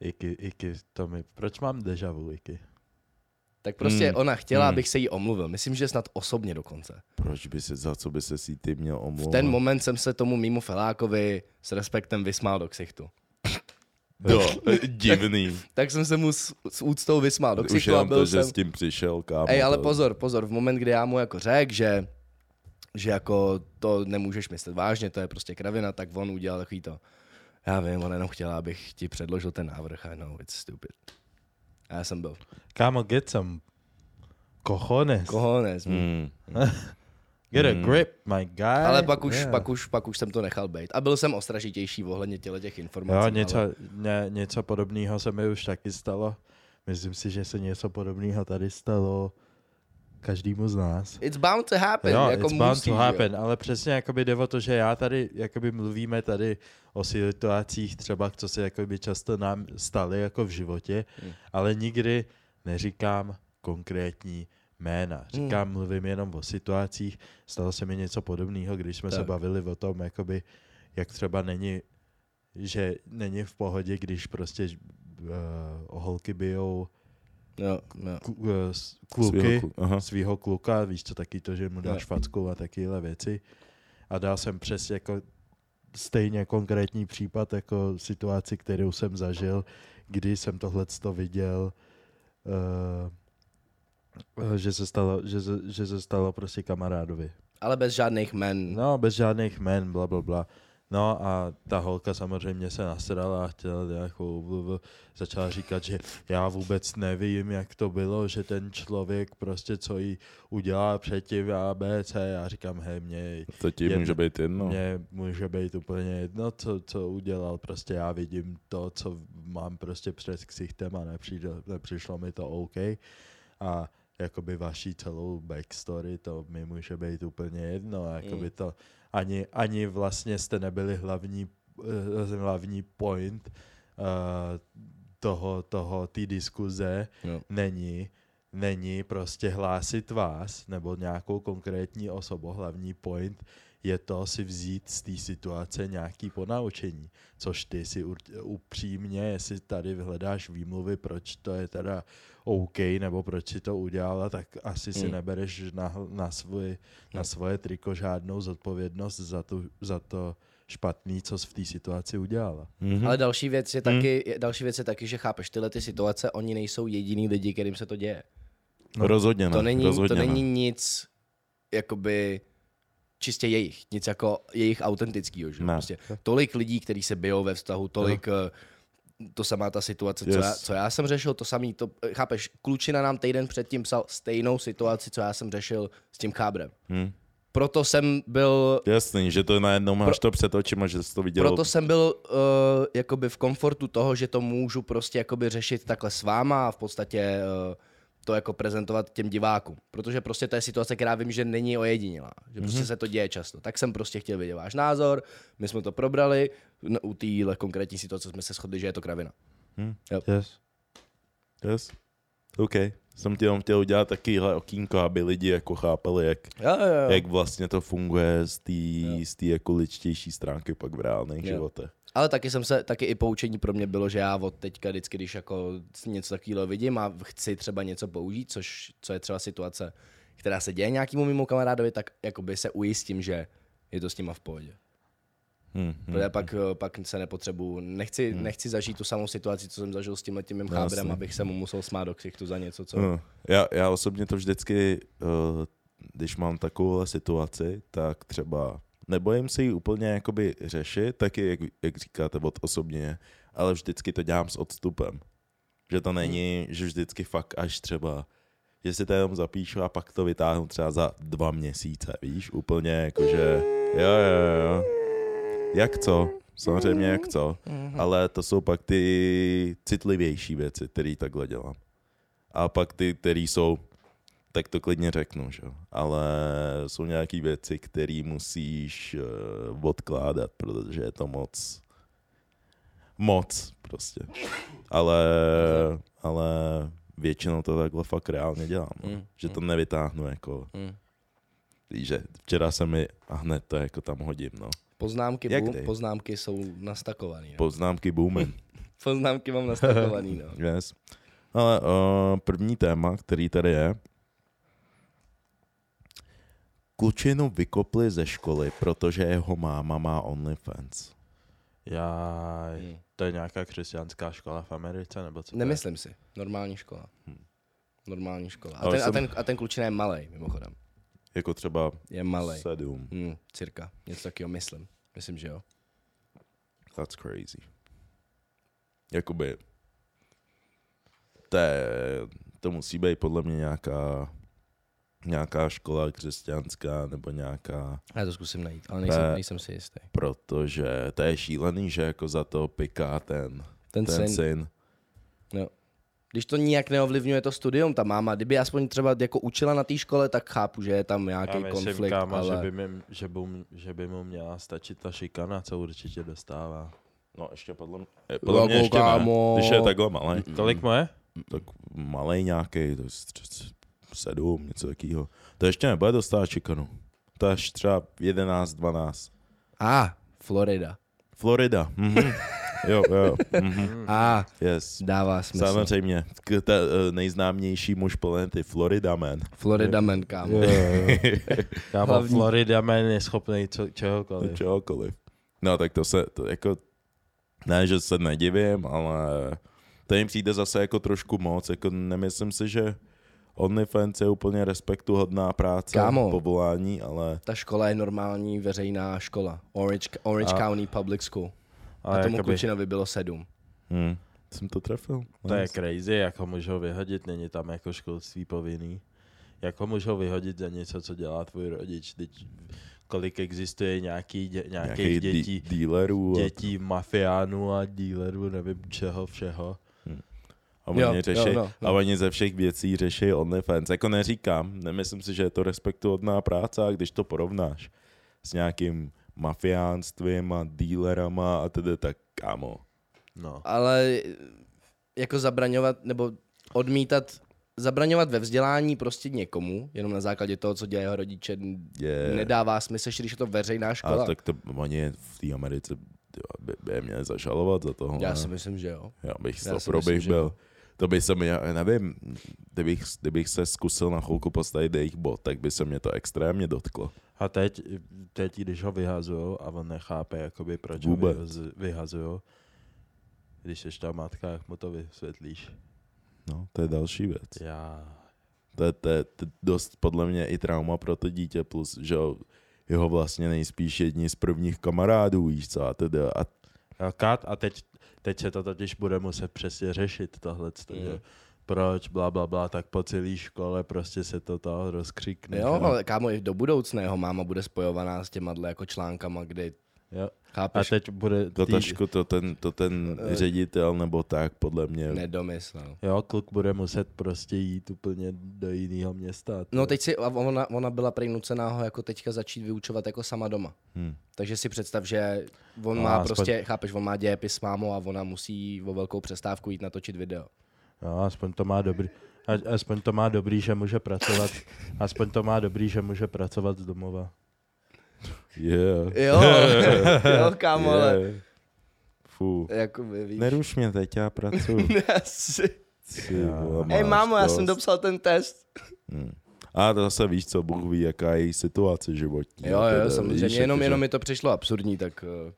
[SPEAKER 3] Iky, Iky, to mi, proč mám deja vu, Iky?
[SPEAKER 2] Tak prostě
[SPEAKER 1] Hmm.
[SPEAKER 2] ona chtěla,
[SPEAKER 1] Hmm.
[SPEAKER 2] abych se jí omluvil. Myslím, že snad osobně dokonce.
[SPEAKER 1] Proč by se, za co by se si ty měl
[SPEAKER 2] V
[SPEAKER 1] omlouvat?
[SPEAKER 2] ten moment jsem se tomu mýmu felákovi s respektem vysmál do ksichtu. [laughs]
[SPEAKER 1] Jo, divný.
[SPEAKER 2] Tak jsem se mu s, s úctou vysmál do
[SPEAKER 1] Už
[SPEAKER 2] ksichtu a byl
[SPEAKER 1] to, že
[SPEAKER 2] jsem...
[SPEAKER 1] s tím přišel, kámo.
[SPEAKER 2] Ej, ale pozor, pozor, v moment, kdy já mu jako řekl, že, že jako to nemůžeš myslet vážně, to je prostě kravina, tak on udělal takový to. Já vím, on jenom chtěla, abych ti předložil ten návrh, I know, it's stupid. Já jsem byl,
[SPEAKER 3] Kámo, get some cojones.
[SPEAKER 2] cojones.
[SPEAKER 1] Mm. [laughs]
[SPEAKER 3] Get a
[SPEAKER 1] Mm.
[SPEAKER 3] grip, my guy.
[SPEAKER 2] Ale pak už,
[SPEAKER 3] Yeah.
[SPEAKER 2] pak, už, pak už jsem to nechal být. A byl jsem ostražitější ohledně těle těch informací.
[SPEAKER 3] Jo, něco,
[SPEAKER 2] ale...
[SPEAKER 3] ně, něco podobného se mi už taky stalo. Myslím si, že se něco podobného tady stalo každému z nás.
[SPEAKER 2] It's bound to happen.
[SPEAKER 3] jo,
[SPEAKER 2] jako
[SPEAKER 3] it's bound
[SPEAKER 2] musí,
[SPEAKER 3] to
[SPEAKER 2] že
[SPEAKER 3] happen, ale přesně jakoby jde o to, že já tady jakoby mluvíme tady o situacích třeba, co se jakoby často nám staly jako v životě,
[SPEAKER 2] Hmm.
[SPEAKER 3] ale nikdy neříkám konkrétní jména. Říkám, mluvím jenom o situacích. Stalo se mi něco podobného, když jsme se
[SPEAKER 2] Tak.
[SPEAKER 3] bavili o tom, jakoby, jak třeba není, že není v pohodě, když prostě uh, holky bijou
[SPEAKER 2] Jo, jo.
[SPEAKER 3] ku, uh, s- kluky,
[SPEAKER 1] Svýho klu- aha.
[SPEAKER 3] svého kluka, víš co, taky to, že mu dáš
[SPEAKER 2] Jo.
[SPEAKER 3] facku a takovéhle věci. A dal jsem přes jako stejně konkrétní případ jako situaci, kterou jsem zažil, kdy jsem tohle viděl uh, Eh, Že se stalo, že se, že se stalo prostě kamarádovi.
[SPEAKER 2] Ale bez žádných men.
[SPEAKER 3] No, bez žádných men, bla, bla, bla. No a ta holka samozřejmě se nasrala a chtěla nějakou, bl- bl- začala říkat, že já vůbec nevím, jak to bylo, že ten člověk prostě co jí udělá předtím A, B, C. Já říkám, hej, mě,
[SPEAKER 1] To ti
[SPEAKER 3] Jedno-
[SPEAKER 1] může být jedno.
[SPEAKER 3] mě může být úplně jedno, co, co udělal. Prostě já vidím to, co mám prostě před ksichtem a nepřijde, nepřišlo mi to OK. A jakoby vaší celou backstory, to mi může být úplně jedno. Jakoby
[SPEAKER 2] Mm.
[SPEAKER 3] to ani, ani vlastně jste nebyli hlavní, eh, hlavní point uh, toho, toho, té diskuze
[SPEAKER 2] Jo.
[SPEAKER 3] není, není prostě hlásit vás nebo nějakou konkrétní osobu. Hlavní point je to si vzít z té situace nějaký ponaučení, což ty si upřímně, jestli tady hledáš výmluvy, proč to je teda OK, nebo proč si to udělala, tak asi si
[SPEAKER 2] Hmm.
[SPEAKER 3] nebereš na, na, svůj, na svoje triko žádnou zodpovědnost za, tu, za to špatný, co jsi v té situaci udělala.
[SPEAKER 1] Mhm.
[SPEAKER 2] Ale další věc je taky, je- další věc je taky, že chápeš, tyhle ty situace, oni nejsou jediný lidi, kterým se to děje.
[SPEAKER 1] No, rozhodně ne.
[SPEAKER 2] To není,
[SPEAKER 1] rozhodně
[SPEAKER 2] to není
[SPEAKER 1] ne.
[SPEAKER 2] nic jakoby čistě jejich, nic jako jejich autentického. Že?
[SPEAKER 1] Ne.
[SPEAKER 2] Prostě tolik lidí, kteří se bijou ve vztahu, tolik eh, to samá ta situace, yes. co, já, co já jsem řešil, to samý, to, eh, chápeš, klučina nám týden předtím psal stejnou situaci, co já jsem řešil s tím chábrem.
[SPEAKER 1] Hm.
[SPEAKER 2] Proto jsem byl
[SPEAKER 1] Jasný, že to najednou máš to před očima, že jsi to viděl.
[SPEAKER 2] Proto jsem byl uh, jakoby v komfortu toho, že to můžu prostě jakoby řešit takhle s váma a v podstatě uh, to jako prezentovat těm divákům. Protože prostě to je situace, která vím, že není ojedinělá. Že prostě
[SPEAKER 1] Mhm.
[SPEAKER 2] mm-hmm. se to děje často. Tak jsem prostě chtěl vědět váš názor, my jsme to probrali, no, u téhle konkrétní situace jsme se shodli, že je to kravina.
[SPEAKER 3] Yes.
[SPEAKER 1] Yes. OK. Jsem ti jenom chtěl udělat takovýhle okýnko, aby lidi jako chápali, jak,
[SPEAKER 2] Jo, jo, jo.
[SPEAKER 1] jak vlastně to funguje z té z té jako ličtější stránky pak v reálných
[SPEAKER 2] Jo.
[SPEAKER 1] životech.
[SPEAKER 2] Ale taky jsem se, taky i poučení pro mě bylo, že já od teďka vždycky, když jako něco takového vidím a chci třeba něco použít, což, co je třeba situace, která se děje nějakému mimo kamarádovi, tak jakoby se ujistím, že je to s nima v pohodě.
[SPEAKER 1] Hm, hm.
[SPEAKER 2] Protože pak, eh, pak se nepotřebuju, nechci, nechci zažít tu samou situaci, co jsem zažil s tím tím mým chábrem,
[SPEAKER 1] Jasně.
[SPEAKER 2] abych se mu musel smát do ksichtu za něco, co...
[SPEAKER 1] No, já, já osobně to vždycky, uh, když mám takovouhle situaci, tak třeba nebojím se ji úplně jakoby řešit, taky jak, jak říkáte od osobně, ale vždycky to dělám s odstupem. Že to není, že vždycky fakt až třeba, že si to jenom zapíšu a pak to vytáhnu třeba za dva měsíce, víš, úplně jakože, jo, jo, jo, jak co, samozřejmě jak co, ale to jsou pak ty citlivější věci, které takhle dělám. A pak ty, které jsou, tak to klidně řeknu, že? jo. ale jsou nějaké věci, které musíš uh, odkládat, protože je to moc, moc prostě. Ale, ale většinou to takhle fakt reálně dělám, no.
[SPEAKER 2] Mm,
[SPEAKER 1] že to nevytáhnu jako,
[SPEAKER 2] Mm.
[SPEAKER 1] že včera se mi, a hned to jako tam hodím, no.
[SPEAKER 2] Poznámky,
[SPEAKER 1] Jak
[SPEAKER 2] boom, poznámky jsou nastakovaný. No.
[SPEAKER 1] Poznámky booming. [laughs]
[SPEAKER 2] Poznámky mám nastakovaný, no. [laughs]
[SPEAKER 1] Yes. Ale uh, první téma, který tady je, klučinu vykopli ze školy, protože jeho máma má OnlyFans.
[SPEAKER 3] Já,
[SPEAKER 2] Hmm.
[SPEAKER 3] to je nějaká křesťanská škola v Americe, nebo co?
[SPEAKER 2] Nemyslím si. Normální škola. Normální škola. A
[SPEAKER 1] Ale
[SPEAKER 2] ten, a
[SPEAKER 1] jsem-
[SPEAKER 2] ten, a ten klučina je malý, mimochodem.
[SPEAKER 1] Jako třeba
[SPEAKER 2] Je malý.
[SPEAKER 1] sedm.
[SPEAKER 2] Hmm, cirka. Něco takového myslím. Myslím, že jo.
[SPEAKER 1] That's crazy. Jakoby, to, je, to musí být podle mě nějaká nějaká škola křesťanská nebo nějaká,
[SPEAKER 2] Já to zkusím najít, ale nejsem,
[SPEAKER 1] Ne.
[SPEAKER 2] nejsem si jistý.
[SPEAKER 1] protože to je šílený, že jako za to piká ten,
[SPEAKER 2] Ten,
[SPEAKER 1] ten
[SPEAKER 2] syn,
[SPEAKER 1] syn.
[SPEAKER 2] Jo. Když to nijak neovlivňuje to studium, ta máma, kdyby aspoň třeba jako učila na té škole, tak chápu, že je tam
[SPEAKER 3] Já
[SPEAKER 2] nějaký
[SPEAKER 3] myslím,
[SPEAKER 2] konflikt,
[SPEAKER 3] kámo,
[SPEAKER 2] ale...
[SPEAKER 3] že, by mi, že, by, mu- že by mu měla stačit ta šikana, co určitě dostává.
[SPEAKER 1] No ještě podle, mě- podle mě ještě ne, když je takhle malý.
[SPEAKER 3] Kolik mu je?
[SPEAKER 1] tak malej nějaký, to je sedm, něco takového. To ještě nebude dostat čikanu. To až třeba 11, 12.
[SPEAKER 2] A, ah, Florida.
[SPEAKER 1] Florida. Mhm. [laughs] jo, jo. Mhm.
[SPEAKER 2] A, ah,
[SPEAKER 1] Yes.
[SPEAKER 2] dává smysl.
[SPEAKER 1] Samozřejmě. K- ta, eh, nejznámější muž planety, Florida man.
[SPEAKER 2] Florida man, kámo. [laughs]
[SPEAKER 3] Kámo,
[SPEAKER 2] Hlavní-
[SPEAKER 3] Florida man je schopný co, čehokoliv.
[SPEAKER 1] Čehokoliv. No tak to se, to jako, ne, že se nedivím, ale to jim přijde zase jako trošku moc, jako nemyslím si, že OnlyFans je úplně respektuhodná práce,
[SPEAKER 2] Kámo.
[SPEAKER 1] povolání, ale
[SPEAKER 2] Ta škola je normální veřejná škola. Orange, Orange
[SPEAKER 3] A-
[SPEAKER 2] County Public School. A,
[SPEAKER 3] A
[SPEAKER 2] tomu
[SPEAKER 3] jakoby,
[SPEAKER 2] klučinovi bylo sedm.
[SPEAKER 1] hm, jsem to trefil.
[SPEAKER 3] to je crazy, jak ho můžou vyhodit, není tam jako školství povinný. Jak ho můžou vyhodit za něco, co dělá tvůj rodič? Teď, kolik existuje nějaký dě, nějakých
[SPEAKER 1] Nějakých
[SPEAKER 3] dětí,
[SPEAKER 1] dí- dílerů. a-
[SPEAKER 3] dětí, mafiánů a dílerů, nevím čeho všeho.
[SPEAKER 1] A oni,
[SPEAKER 2] Jo, jo,
[SPEAKER 1] řeší,
[SPEAKER 2] no, no.
[SPEAKER 1] a oni ze všech věcí řeší OnlyFans. Jako neříkám, nemyslím si, že je to respektuhodná práce, a když to porovnáš s nějakým mafiánstvím a dílerama a tedy, tak kámo.
[SPEAKER 3] No.
[SPEAKER 2] Ale jako zabraňovat, nebo odmítat, zabraňovat ve vzdělání prostě někomu, jenom na základě toho, co dělají jeho rodiče,
[SPEAKER 1] Je,
[SPEAKER 2] nedává smysl, když je to veřejná škola.
[SPEAKER 1] a tak to oni v té Americe jo, by, by je měli zažalovat za toho.
[SPEAKER 2] Já
[SPEAKER 1] ne?
[SPEAKER 2] si myslím, že jo.
[SPEAKER 1] Já bych
[SPEAKER 2] Já
[SPEAKER 1] to
[SPEAKER 2] si
[SPEAKER 1] pro
[SPEAKER 2] myslím,
[SPEAKER 1] bych
[SPEAKER 2] že
[SPEAKER 1] byl.
[SPEAKER 2] jo.
[SPEAKER 1] To by se mi, já nevím, kdybych, kdybych se zkusil na chvilku postavit jejich bod, tak by se mě to extrémně dotklo.
[SPEAKER 3] A teď, teď když ho vyhazujou a on nechápe, jakoby, proč
[SPEAKER 1] Vůbec.
[SPEAKER 3] ho vyhaz- vyhazujou, když jsi ta matka, jak mu to vysvětlíš?
[SPEAKER 1] No, to je další věc.
[SPEAKER 3] Já...
[SPEAKER 1] To je, to, je, to je dost podle mě i trauma pro to dítě, plus, že jeho vlastně nejspíš jedni z prvních kamarádů, víš co, a teda, A,
[SPEAKER 3] kat, a teď, teď se to totiž bude muset přesně řešit tohle,
[SPEAKER 2] Mm.
[SPEAKER 3] proč, bla, bla, bla, tak po celé škole prostě se to to rozkřikne.
[SPEAKER 2] Jo, ale kámo, i do budoucna jeho máma bude spojovaná s těma jako článkama, kdy,
[SPEAKER 3] jo. A
[SPEAKER 2] chápeš,
[SPEAKER 3] teď bude
[SPEAKER 1] to,
[SPEAKER 3] tý,
[SPEAKER 1] tašku, to ten, to ten ředitel nebo tak, podle mě,
[SPEAKER 2] nedomyslel.
[SPEAKER 3] jo, kluk bude muset prostě jít úplně do jiného města.
[SPEAKER 2] No teď si, a ona, ona byla prý nucená ho jako teďka začít vyučovat jako sama doma.
[SPEAKER 1] hm,
[SPEAKER 2] Takže si představ, že on
[SPEAKER 3] No,
[SPEAKER 2] má
[SPEAKER 3] aspoň-
[SPEAKER 2] prostě, chápeš, on má dějepis s mámou a ona musí o velkou přestávku jít natočit video.
[SPEAKER 3] No, aspoň to má dobrý. A, aspoň to má dobrý, že může pracovat. Aspoň to má dobrý, že může pracovat z domova.
[SPEAKER 1] Yeah,
[SPEAKER 2] Jo, [laughs] jo, kámo, ale
[SPEAKER 1] yeah. Fú,
[SPEAKER 2] jako by víš.
[SPEAKER 1] neruš mě teď, já pracuji. [laughs]
[SPEAKER 2] Asi.
[SPEAKER 1] Máš
[SPEAKER 2] mámo, já jsem dopsal ten test.
[SPEAKER 1] Hm. A to zase víš co, Bůh ví, jaká je její situace životní.
[SPEAKER 2] Jo, jo, samozřejmě,
[SPEAKER 1] víš,
[SPEAKER 2] jenom,
[SPEAKER 1] jakože-
[SPEAKER 2] jenom mi to přišlo absurdní, tak uh,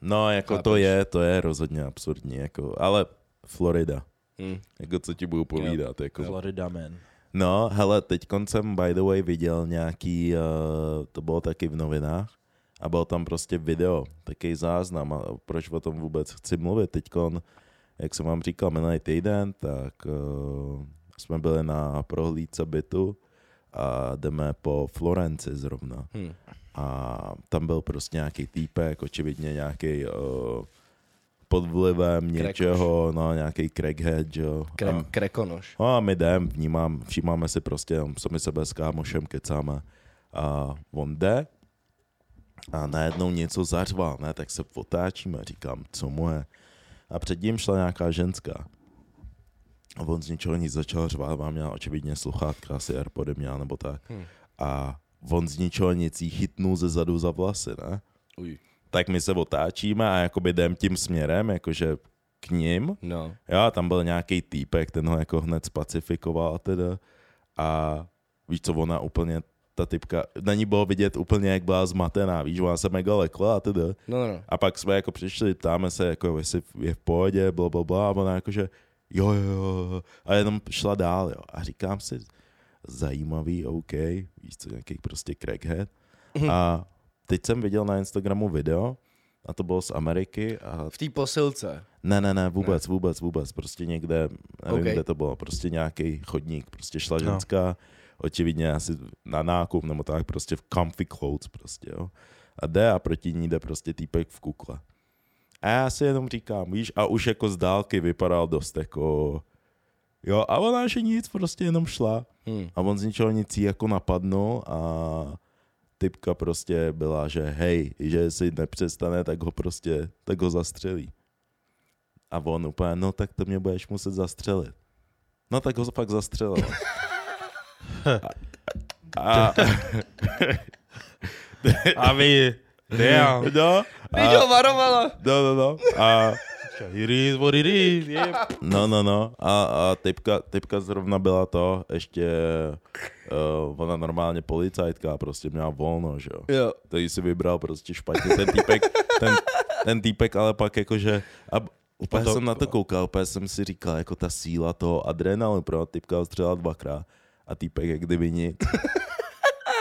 [SPEAKER 1] No, jako to
[SPEAKER 2] Chápeš.
[SPEAKER 1] je, to je rozhodně absurdní, jako, ale Florida,
[SPEAKER 2] hm.
[SPEAKER 1] jako co ti budu povídat, jako.
[SPEAKER 3] Florida man.
[SPEAKER 1] No, hele, teď jsem by the way viděl nějaký, uh, to bylo taky v novinách, a bylo tam prostě video, takový záznam, a proč o tom vůbec chci mluvit teďkon, jak jsem vám říkal minulý týden, tak uh, jsme byli na prohlídce bytu a jdeme po Florenci zrovna.
[SPEAKER 2] Hm.
[SPEAKER 1] A tam byl prostě nějaký týpek, očividně nějaký uh, pod vlivem
[SPEAKER 2] Krekoš.
[SPEAKER 1] něčeho, no nějaký crackhead, jo.
[SPEAKER 2] Kre,
[SPEAKER 1] A-
[SPEAKER 2] krekonoš.
[SPEAKER 1] No a my jdem, vnímám, všímáme si prostě, sami sebe s kámošem kecáme. A on jde a najednou něco zařval, ne, tak se otáčíme, říkám, co mu je. A před ním šla nějaká ženská. A on z ničeho nic začal řvát, mám měl očividně sluchátka, asi Airpody měl nebo tak.
[SPEAKER 2] Hm.
[SPEAKER 1] A on z ničeho nic jí chytnul ze zadu za vlasy, ne?
[SPEAKER 2] Uj.
[SPEAKER 1] Tak my se otáčíme a jakoby jdem tím směrem, jakože k ním.
[SPEAKER 2] No.
[SPEAKER 1] Jo, tam byl nějaký týpek, ten ho jako hned spacifikoval a teda. A víš co, ona úplně, ta typka, na ní bylo vidět úplně, jak byla zmatená, víš, ona se mega lekla a teda.
[SPEAKER 2] No, no, no.
[SPEAKER 1] A pak jsme jako přišli, ptáme se, jako jestli je v pohodě, bla, bla, bla, a ona jakože, jo, jo, jo, a jenom šla dál, jo. A říkám si, zajímavý, OK, víš co, nějaký prostě crackhead. A teď jsem viděl na Instagramu video, a to bylo z Ameriky a
[SPEAKER 2] V té posilce.
[SPEAKER 1] ne, ne, ne, vůbec, ne. vůbec, vůbec. Prostě někde, nevím,
[SPEAKER 2] Ok.
[SPEAKER 1] okay. kde to bylo, prostě nějaký chodník. Prostě šla
[SPEAKER 3] No.
[SPEAKER 1] ženská, očividně asi na nákup nebo tak, prostě v comfy clothes prostě, jo. A jde a proti ní jde prostě týpek v kukle. A já si jenom říkám, víš, a už jako z dálky vypadal dost jako, jo, a ona že nic, prostě jenom šla.
[SPEAKER 2] Hm.
[SPEAKER 1] A on z ničeho nic jí jako napadnul a typka prostě byla, že hej, že jestli nepřestane, tak ho prostě, tak ho zastřelí. A on úplně, no tak to mě budeš muset zastřelit. No tak ho pak zastřelil. [laughs] A, a, [laughs]
[SPEAKER 3] A vy, damn.
[SPEAKER 1] no,
[SPEAKER 2] ho
[SPEAKER 1] a,
[SPEAKER 2] varovala.
[SPEAKER 1] no, no, no, a,
[SPEAKER 3] It is what it is, yeah.
[SPEAKER 1] no, no, no, a, a typka, typka zrovna byla to, ještě, uh, ona normálně policajtka, prostě měla volno, že jo.
[SPEAKER 2] Jo.
[SPEAKER 1] který si vybral prostě špatně ten týpek, ten, ten týpek ale pak jakože, a úplně jsem na to koukal, úplně jsem si říkal, jako ta síla toho adrenalu, pro typka ho střela dvakrát a týpek jak kdyby nic.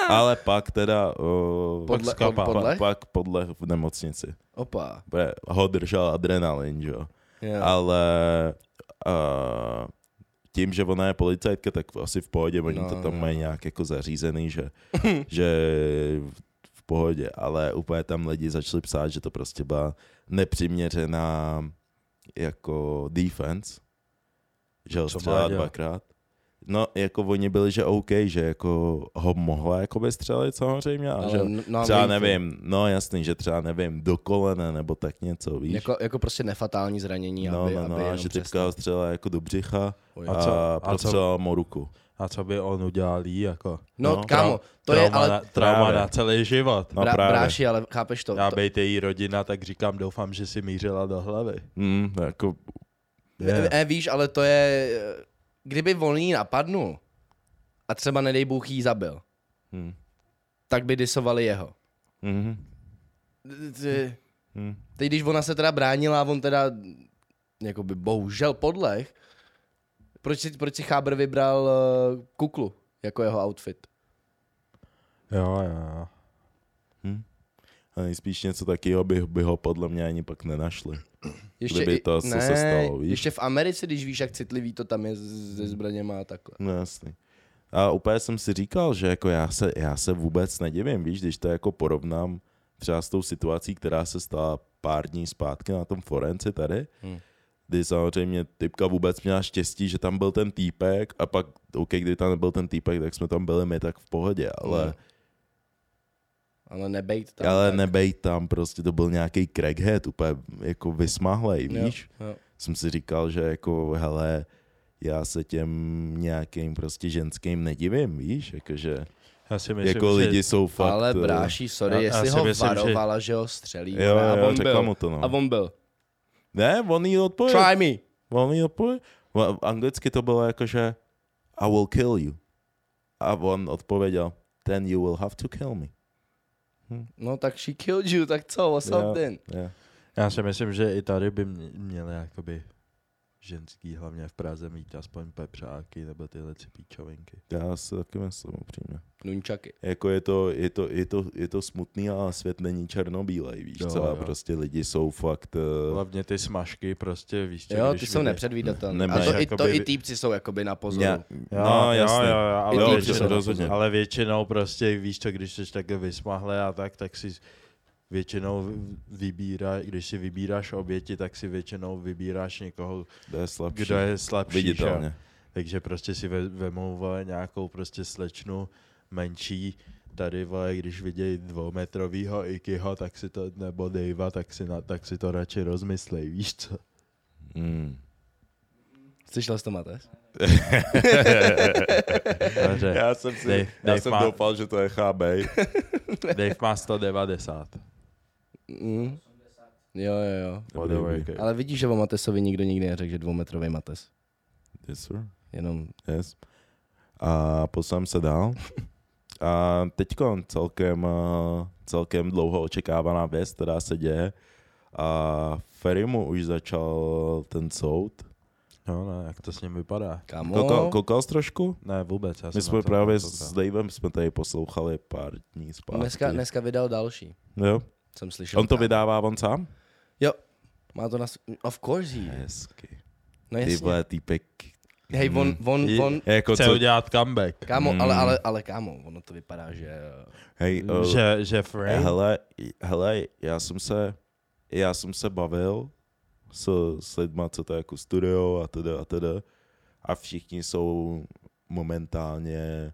[SPEAKER 1] Ale pak teda uh,
[SPEAKER 2] Podle,
[SPEAKER 3] skapal.
[SPEAKER 2] pod, podle?
[SPEAKER 1] pak podle v nemocnici.
[SPEAKER 2] Opa.
[SPEAKER 1] Bude, ho držel adrenalin, že jo.
[SPEAKER 2] Jo.
[SPEAKER 1] Ale uh, tím, že ona je policajtka, tak asi v pohodě, oni
[SPEAKER 2] No,
[SPEAKER 1] to tam
[SPEAKER 2] no.
[SPEAKER 1] mají nějak jako zařízený, že, [laughs] že v- v pohodě, ale úplně tam lidi začali psát, že to prostě byla nepřiměřená jako defense, že ho dvakrát. No, jako oni byli, že OK, že jako ho mohla jakoby střelit samozřejmě, a
[SPEAKER 2] Ale
[SPEAKER 1] že
[SPEAKER 2] no,
[SPEAKER 1] třeba
[SPEAKER 2] víš,
[SPEAKER 1] nevím, no jasný, že třeba nevím, do kolene nebo tak něco, víš.
[SPEAKER 2] Jako, jako prostě nefatální zranění,
[SPEAKER 1] No,
[SPEAKER 2] aby,
[SPEAKER 1] no, no,
[SPEAKER 2] aby
[SPEAKER 1] a že typka ho střelila jako do břicha a,
[SPEAKER 3] A co-
[SPEAKER 1] a
[SPEAKER 3] a co-
[SPEAKER 1] prostřelila mu ruku.
[SPEAKER 3] A co by on udělal jí, jako?
[SPEAKER 2] No,
[SPEAKER 1] No,
[SPEAKER 2] kámo, to je
[SPEAKER 3] trauma,
[SPEAKER 2] ale...
[SPEAKER 3] na, trauma
[SPEAKER 1] Právě.
[SPEAKER 3] na celý život.
[SPEAKER 1] No
[SPEAKER 2] Bra,
[SPEAKER 1] právě.
[SPEAKER 2] bráši, ale chápeš to?
[SPEAKER 3] Já
[SPEAKER 2] to
[SPEAKER 3] bejt její rodina, tak říkám, doufám, že si mířila do hlavy.
[SPEAKER 1] Mm, jako,
[SPEAKER 2] ne, ne, víš, ale to je... Kdyby jí napadnul a třeba nedej Bůh jí zabil,
[SPEAKER 1] mm,
[SPEAKER 2] tak by disovali jeho.
[SPEAKER 1] mm,
[SPEAKER 2] Ty-
[SPEAKER 1] mm.
[SPEAKER 2] Teď když ona se teda bránila a on teda jakoby bohužel podleh, proč si, proč si Chábr vybral uh, kuklu jako jeho outfit?
[SPEAKER 3] Jo, jo, jo.
[SPEAKER 1] Hm. A nejspíš něco takového by, by ho podle mě ani pak nenašli.
[SPEAKER 2] Ještě,
[SPEAKER 1] Kdyby to, co
[SPEAKER 2] ne,
[SPEAKER 1] se stalo, víš?
[SPEAKER 2] Ještě v Americe, když víš, jak citlivý to tam je se zbraněma a takhle.
[SPEAKER 1] No jasný. A úplně jsem si říkal, že jako já se, já se vůbec nedivím, víš, když to jako porovnám třeba s tou situací, která se stala pár dní zpátky na tom Forenci tady,
[SPEAKER 2] Hmm.
[SPEAKER 1] kdy samozřejmě typka vůbec měla štěstí, že tam byl ten týpek a pak, OK, kdy tam nebyl ten týpek, tak jsme tam byli my tak v pohodě, ale,
[SPEAKER 2] Hmm. Ale nebejt tam.
[SPEAKER 1] ale
[SPEAKER 2] tak.
[SPEAKER 1] nebej tam, prostě to byl nějaký crackhead, úplně jako vysmahlej,
[SPEAKER 2] Jo,
[SPEAKER 1] víš?
[SPEAKER 2] jo.
[SPEAKER 1] jsem si říkal, že jako, hele, já se těm nějakým prostě ženským nedivím, víš, jakože
[SPEAKER 3] Já si myslím,
[SPEAKER 1] jako
[SPEAKER 3] že...
[SPEAKER 1] lidi jsou fakt...
[SPEAKER 2] Ale
[SPEAKER 1] eh,
[SPEAKER 2] bráší, sorry,
[SPEAKER 3] Já- já
[SPEAKER 2] jestli
[SPEAKER 3] si
[SPEAKER 2] ho
[SPEAKER 3] myslím, že-
[SPEAKER 2] varovala, že... ho střelí.
[SPEAKER 1] Jo,
[SPEAKER 2] a
[SPEAKER 1] jo,
[SPEAKER 2] on
[SPEAKER 1] řekla
[SPEAKER 2] byl.
[SPEAKER 1] mu to, no.
[SPEAKER 2] A on byl.
[SPEAKER 1] Ne, on jí odpověděl.
[SPEAKER 2] Try me.
[SPEAKER 1] On jí odpověděl. V anglicky to bylo jako, že I will kill you. A on odpověděl, then you will have to kill me.
[SPEAKER 2] No tak she killed you, tak co, what's
[SPEAKER 1] Jo.
[SPEAKER 2] up then?
[SPEAKER 1] Yeah.
[SPEAKER 3] Já si myslím, že i tady by mě- měli jakoby ženský, hlavně v Praze, mít aspoň pepřáky nebo tyhle si píčovinky.
[SPEAKER 1] Já si taky myslím upřímně.
[SPEAKER 2] Nunčaky.
[SPEAKER 1] Jako je to, je to, je to, je to smutný, ale svět není černobílej, víš
[SPEAKER 3] Jo,
[SPEAKER 1] co? A
[SPEAKER 3] jo.
[SPEAKER 1] prostě lidi jsou fakt... Uh,
[SPEAKER 3] Hlavně ty smažky prostě, víš co,
[SPEAKER 2] Jo, ty jsou nepředvídatelné. A
[SPEAKER 1] Nemáš
[SPEAKER 2] to, i, to
[SPEAKER 3] jakoby-
[SPEAKER 2] i týpci jsou jakoby na pozoru.
[SPEAKER 1] Já,
[SPEAKER 3] Jo,
[SPEAKER 1] no, jasně.
[SPEAKER 3] jo, jo, ale,
[SPEAKER 1] Jo,
[SPEAKER 3] většinou,
[SPEAKER 1] rozhodně.
[SPEAKER 3] ale většinou prostě, víš co, když jsi takhle vysmahle a tak, tak si většinou vybírá, když si vybíráš oběti, tak si většinou vybíráš někoho,
[SPEAKER 1] Kdo je slabší.
[SPEAKER 3] kdo je slabší. že?
[SPEAKER 1] Viditelně.
[SPEAKER 3] Takže prostě si ve, vemou vole, nějakou prostě slečnu menší, tady vole, když vidějí dvoumetrovýho Ikyho, tak si to, nebo Davea, tak si, na, tak si to radši rozmyslej, víš co?
[SPEAKER 1] Mm.
[SPEAKER 2] Slyšel jsi to?
[SPEAKER 3] Takže [laughs]
[SPEAKER 1] Já jsem, si,
[SPEAKER 3] Dave-
[SPEAKER 1] já
[SPEAKER 3] Dave
[SPEAKER 1] jsem
[SPEAKER 3] má-
[SPEAKER 1] doufal, že to je HB.
[SPEAKER 3] Dave má 190.
[SPEAKER 2] Mm. Jo, jo, jo.
[SPEAKER 3] Whatever.
[SPEAKER 2] Ale vidíš, že o Matesovi nikdo nikdy neřekl, že dvoumetrový Mates.
[SPEAKER 1] Yes, sir.
[SPEAKER 2] Jenom
[SPEAKER 1] Yes. A poslám se dál. [laughs] A teďko celkem, eh, celkem dlouho očekávaná věc, která se děje. A Ferimu už začal ten soud.
[SPEAKER 3] No, ne, jak to s ním vypadá?
[SPEAKER 2] Kámo,
[SPEAKER 1] Koukal, koukal jsi trošku?
[SPEAKER 3] Ne, vůbec. Já
[SPEAKER 1] My jsme právě s Davem jsme tady poslouchali pár dní zpátky.
[SPEAKER 2] dneska, dneska vydal další.
[SPEAKER 1] Jo.
[SPEAKER 2] Jsem slyšel.
[SPEAKER 1] On to
[SPEAKER 2] kámo.
[SPEAKER 1] vydává on sám?
[SPEAKER 2] Jo. Má to na... Of course he.
[SPEAKER 1] Hezky.
[SPEAKER 2] No
[SPEAKER 1] Ty
[SPEAKER 2] jasně.
[SPEAKER 1] vole, týpek.
[SPEAKER 2] Hej, on,
[SPEAKER 1] Mm.
[SPEAKER 2] on,
[SPEAKER 3] I-
[SPEAKER 2] on,
[SPEAKER 1] Jako
[SPEAKER 3] Chce
[SPEAKER 1] co?
[SPEAKER 3] udělat comeback.
[SPEAKER 2] kámo,
[SPEAKER 1] Mm.
[SPEAKER 2] ale, ale, ale kámo, ono to vypadá, že...
[SPEAKER 1] Hej, uh,
[SPEAKER 3] Že, že frame.
[SPEAKER 1] hele, hele, já jsem se, já jsem se bavil s, s lidma, co to je jako studio a teda a teda a všichni jsou momentálně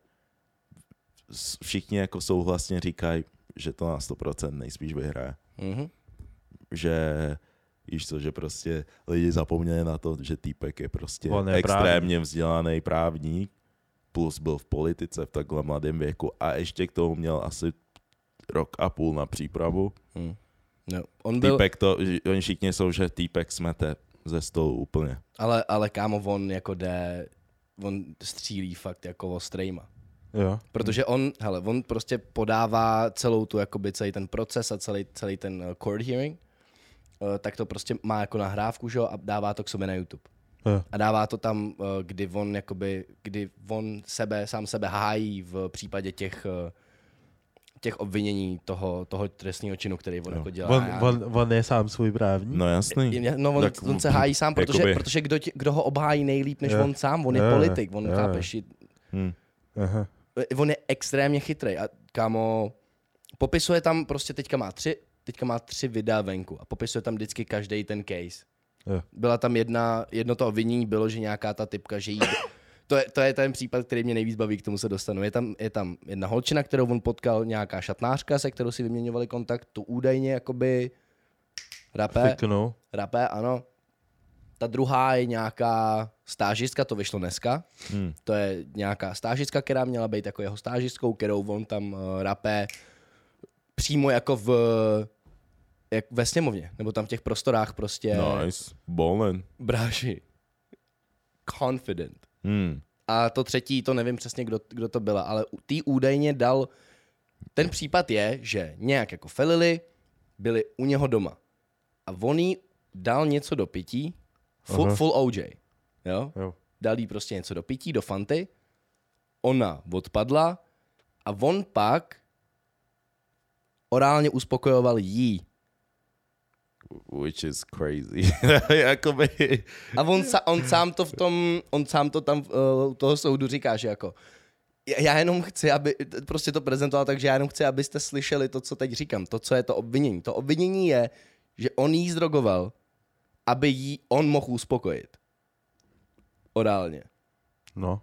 [SPEAKER 1] všichni jako souhlasně říkají, že to na 100% nejspíš vyhraje.
[SPEAKER 2] Mhm.
[SPEAKER 1] Že víš co, že prostě lidi zapomněli na to, že týpek je prostě
[SPEAKER 3] On je
[SPEAKER 1] extrémně vzdělaný právník, plus byl v politice v takhle mladém věku a ještě k tomu měl asi rok a půl na přípravu.
[SPEAKER 2] Hm. No, on byl,
[SPEAKER 1] Týpek to, oni všichni jsou, že týpek smete ze stolu úplně.
[SPEAKER 2] ale, ale kámo, on jako jde, on střílí fakt jako ostrejma.
[SPEAKER 3] Jo.
[SPEAKER 2] Protože on, hele, on prostě podává celou tu, jakoby celý ten proces a celý, celý ten eh, court hearing, eh, tak to prostě má jako nahrávku, že jo, a dává to k sobě na YouTube.
[SPEAKER 3] Jo.
[SPEAKER 2] A dává to tam, eh, kdy on, jakoby, kdy on sebe, sám sebe hájí v případě těch, těch obvinění toho, toho trestního činu, který on
[SPEAKER 1] Jo.
[SPEAKER 2] jako dělá.
[SPEAKER 3] On, on, on je sám svůj právník?
[SPEAKER 1] No jasný.
[SPEAKER 2] No, on,
[SPEAKER 1] Tak
[SPEAKER 2] on se hájí sám, protože,
[SPEAKER 1] jakoby-
[SPEAKER 2] protože kdo, ti, kdo ho obhájí nejlíp než
[SPEAKER 3] Jo.
[SPEAKER 2] on sám, on je
[SPEAKER 3] Jo,
[SPEAKER 2] politik, on
[SPEAKER 3] jo,
[SPEAKER 2] chápeš, je-
[SPEAKER 1] Hm.
[SPEAKER 3] Aha.
[SPEAKER 2] On je extrémně chytrý a kámo, popisuje tam prostě teďka má tři, teďka má tři videa venku a popisuje tam vždycky každý ten case.
[SPEAKER 3] Jo.
[SPEAKER 2] Byla tam jedna, jedno to obvinění bylo, že nějaká ta typka, že jí, to je, to je ten případ, který mě nejvíc baví, k tomu se dostanu. Je tam, je tam jedna holčina, kterou on potkal, nějaká šatnářka, se kterou si vyměňovali kontakt, tu údajně jakoby rapé,
[SPEAKER 3] Fiknu.
[SPEAKER 2] rapé, ano. Ta druhá je nějaká stážistka, to vyšlo dneska.
[SPEAKER 1] Hm.
[SPEAKER 2] To je nějaká stážistka, která měla být jako jeho stážistkou, kterou on tam uh, rapé přímo jako v jak ve sněmovně, nebo tam v těch prostorách prostě
[SPEAKER 1] Nice. Bolen.
[SPEAKER 2] bráži. Confident.
[SPEAKER 1] Hm.
[SPEAKER 2] A to třetí, to nevím přesně, kdo, kdo to byla, ale tý údajně dal, ten případ je, že nějak jako felili, byli u něho doma. A on jí dal něco do pití, full,
[SPEAKER 3] Aha.
[SPEAKER 2] full OJ, jo?
[SPEAKER 3] Jo.
[SPEAKER 2] dal jí prostě něco do pití, do fanty, ona odpadla a on pak orálně uspokojoval jí.
[SPEAKER 1] Which is crazy. [laughs] Jakoby...
[SPEAKER 2] A on, sa, on sám to v tom, on sám to tam uh, toho soudu říká, že jako já- já jenom chci, aby, prostě to prezentoval tak, že já jenom chci, abyste slyšeli to, co teď říkám, to, co je to obvinění. To obvinění je, že on jí zdrogoval, aby jí on mohl uspokojit. Orálně.
[SPEAKER 3] No,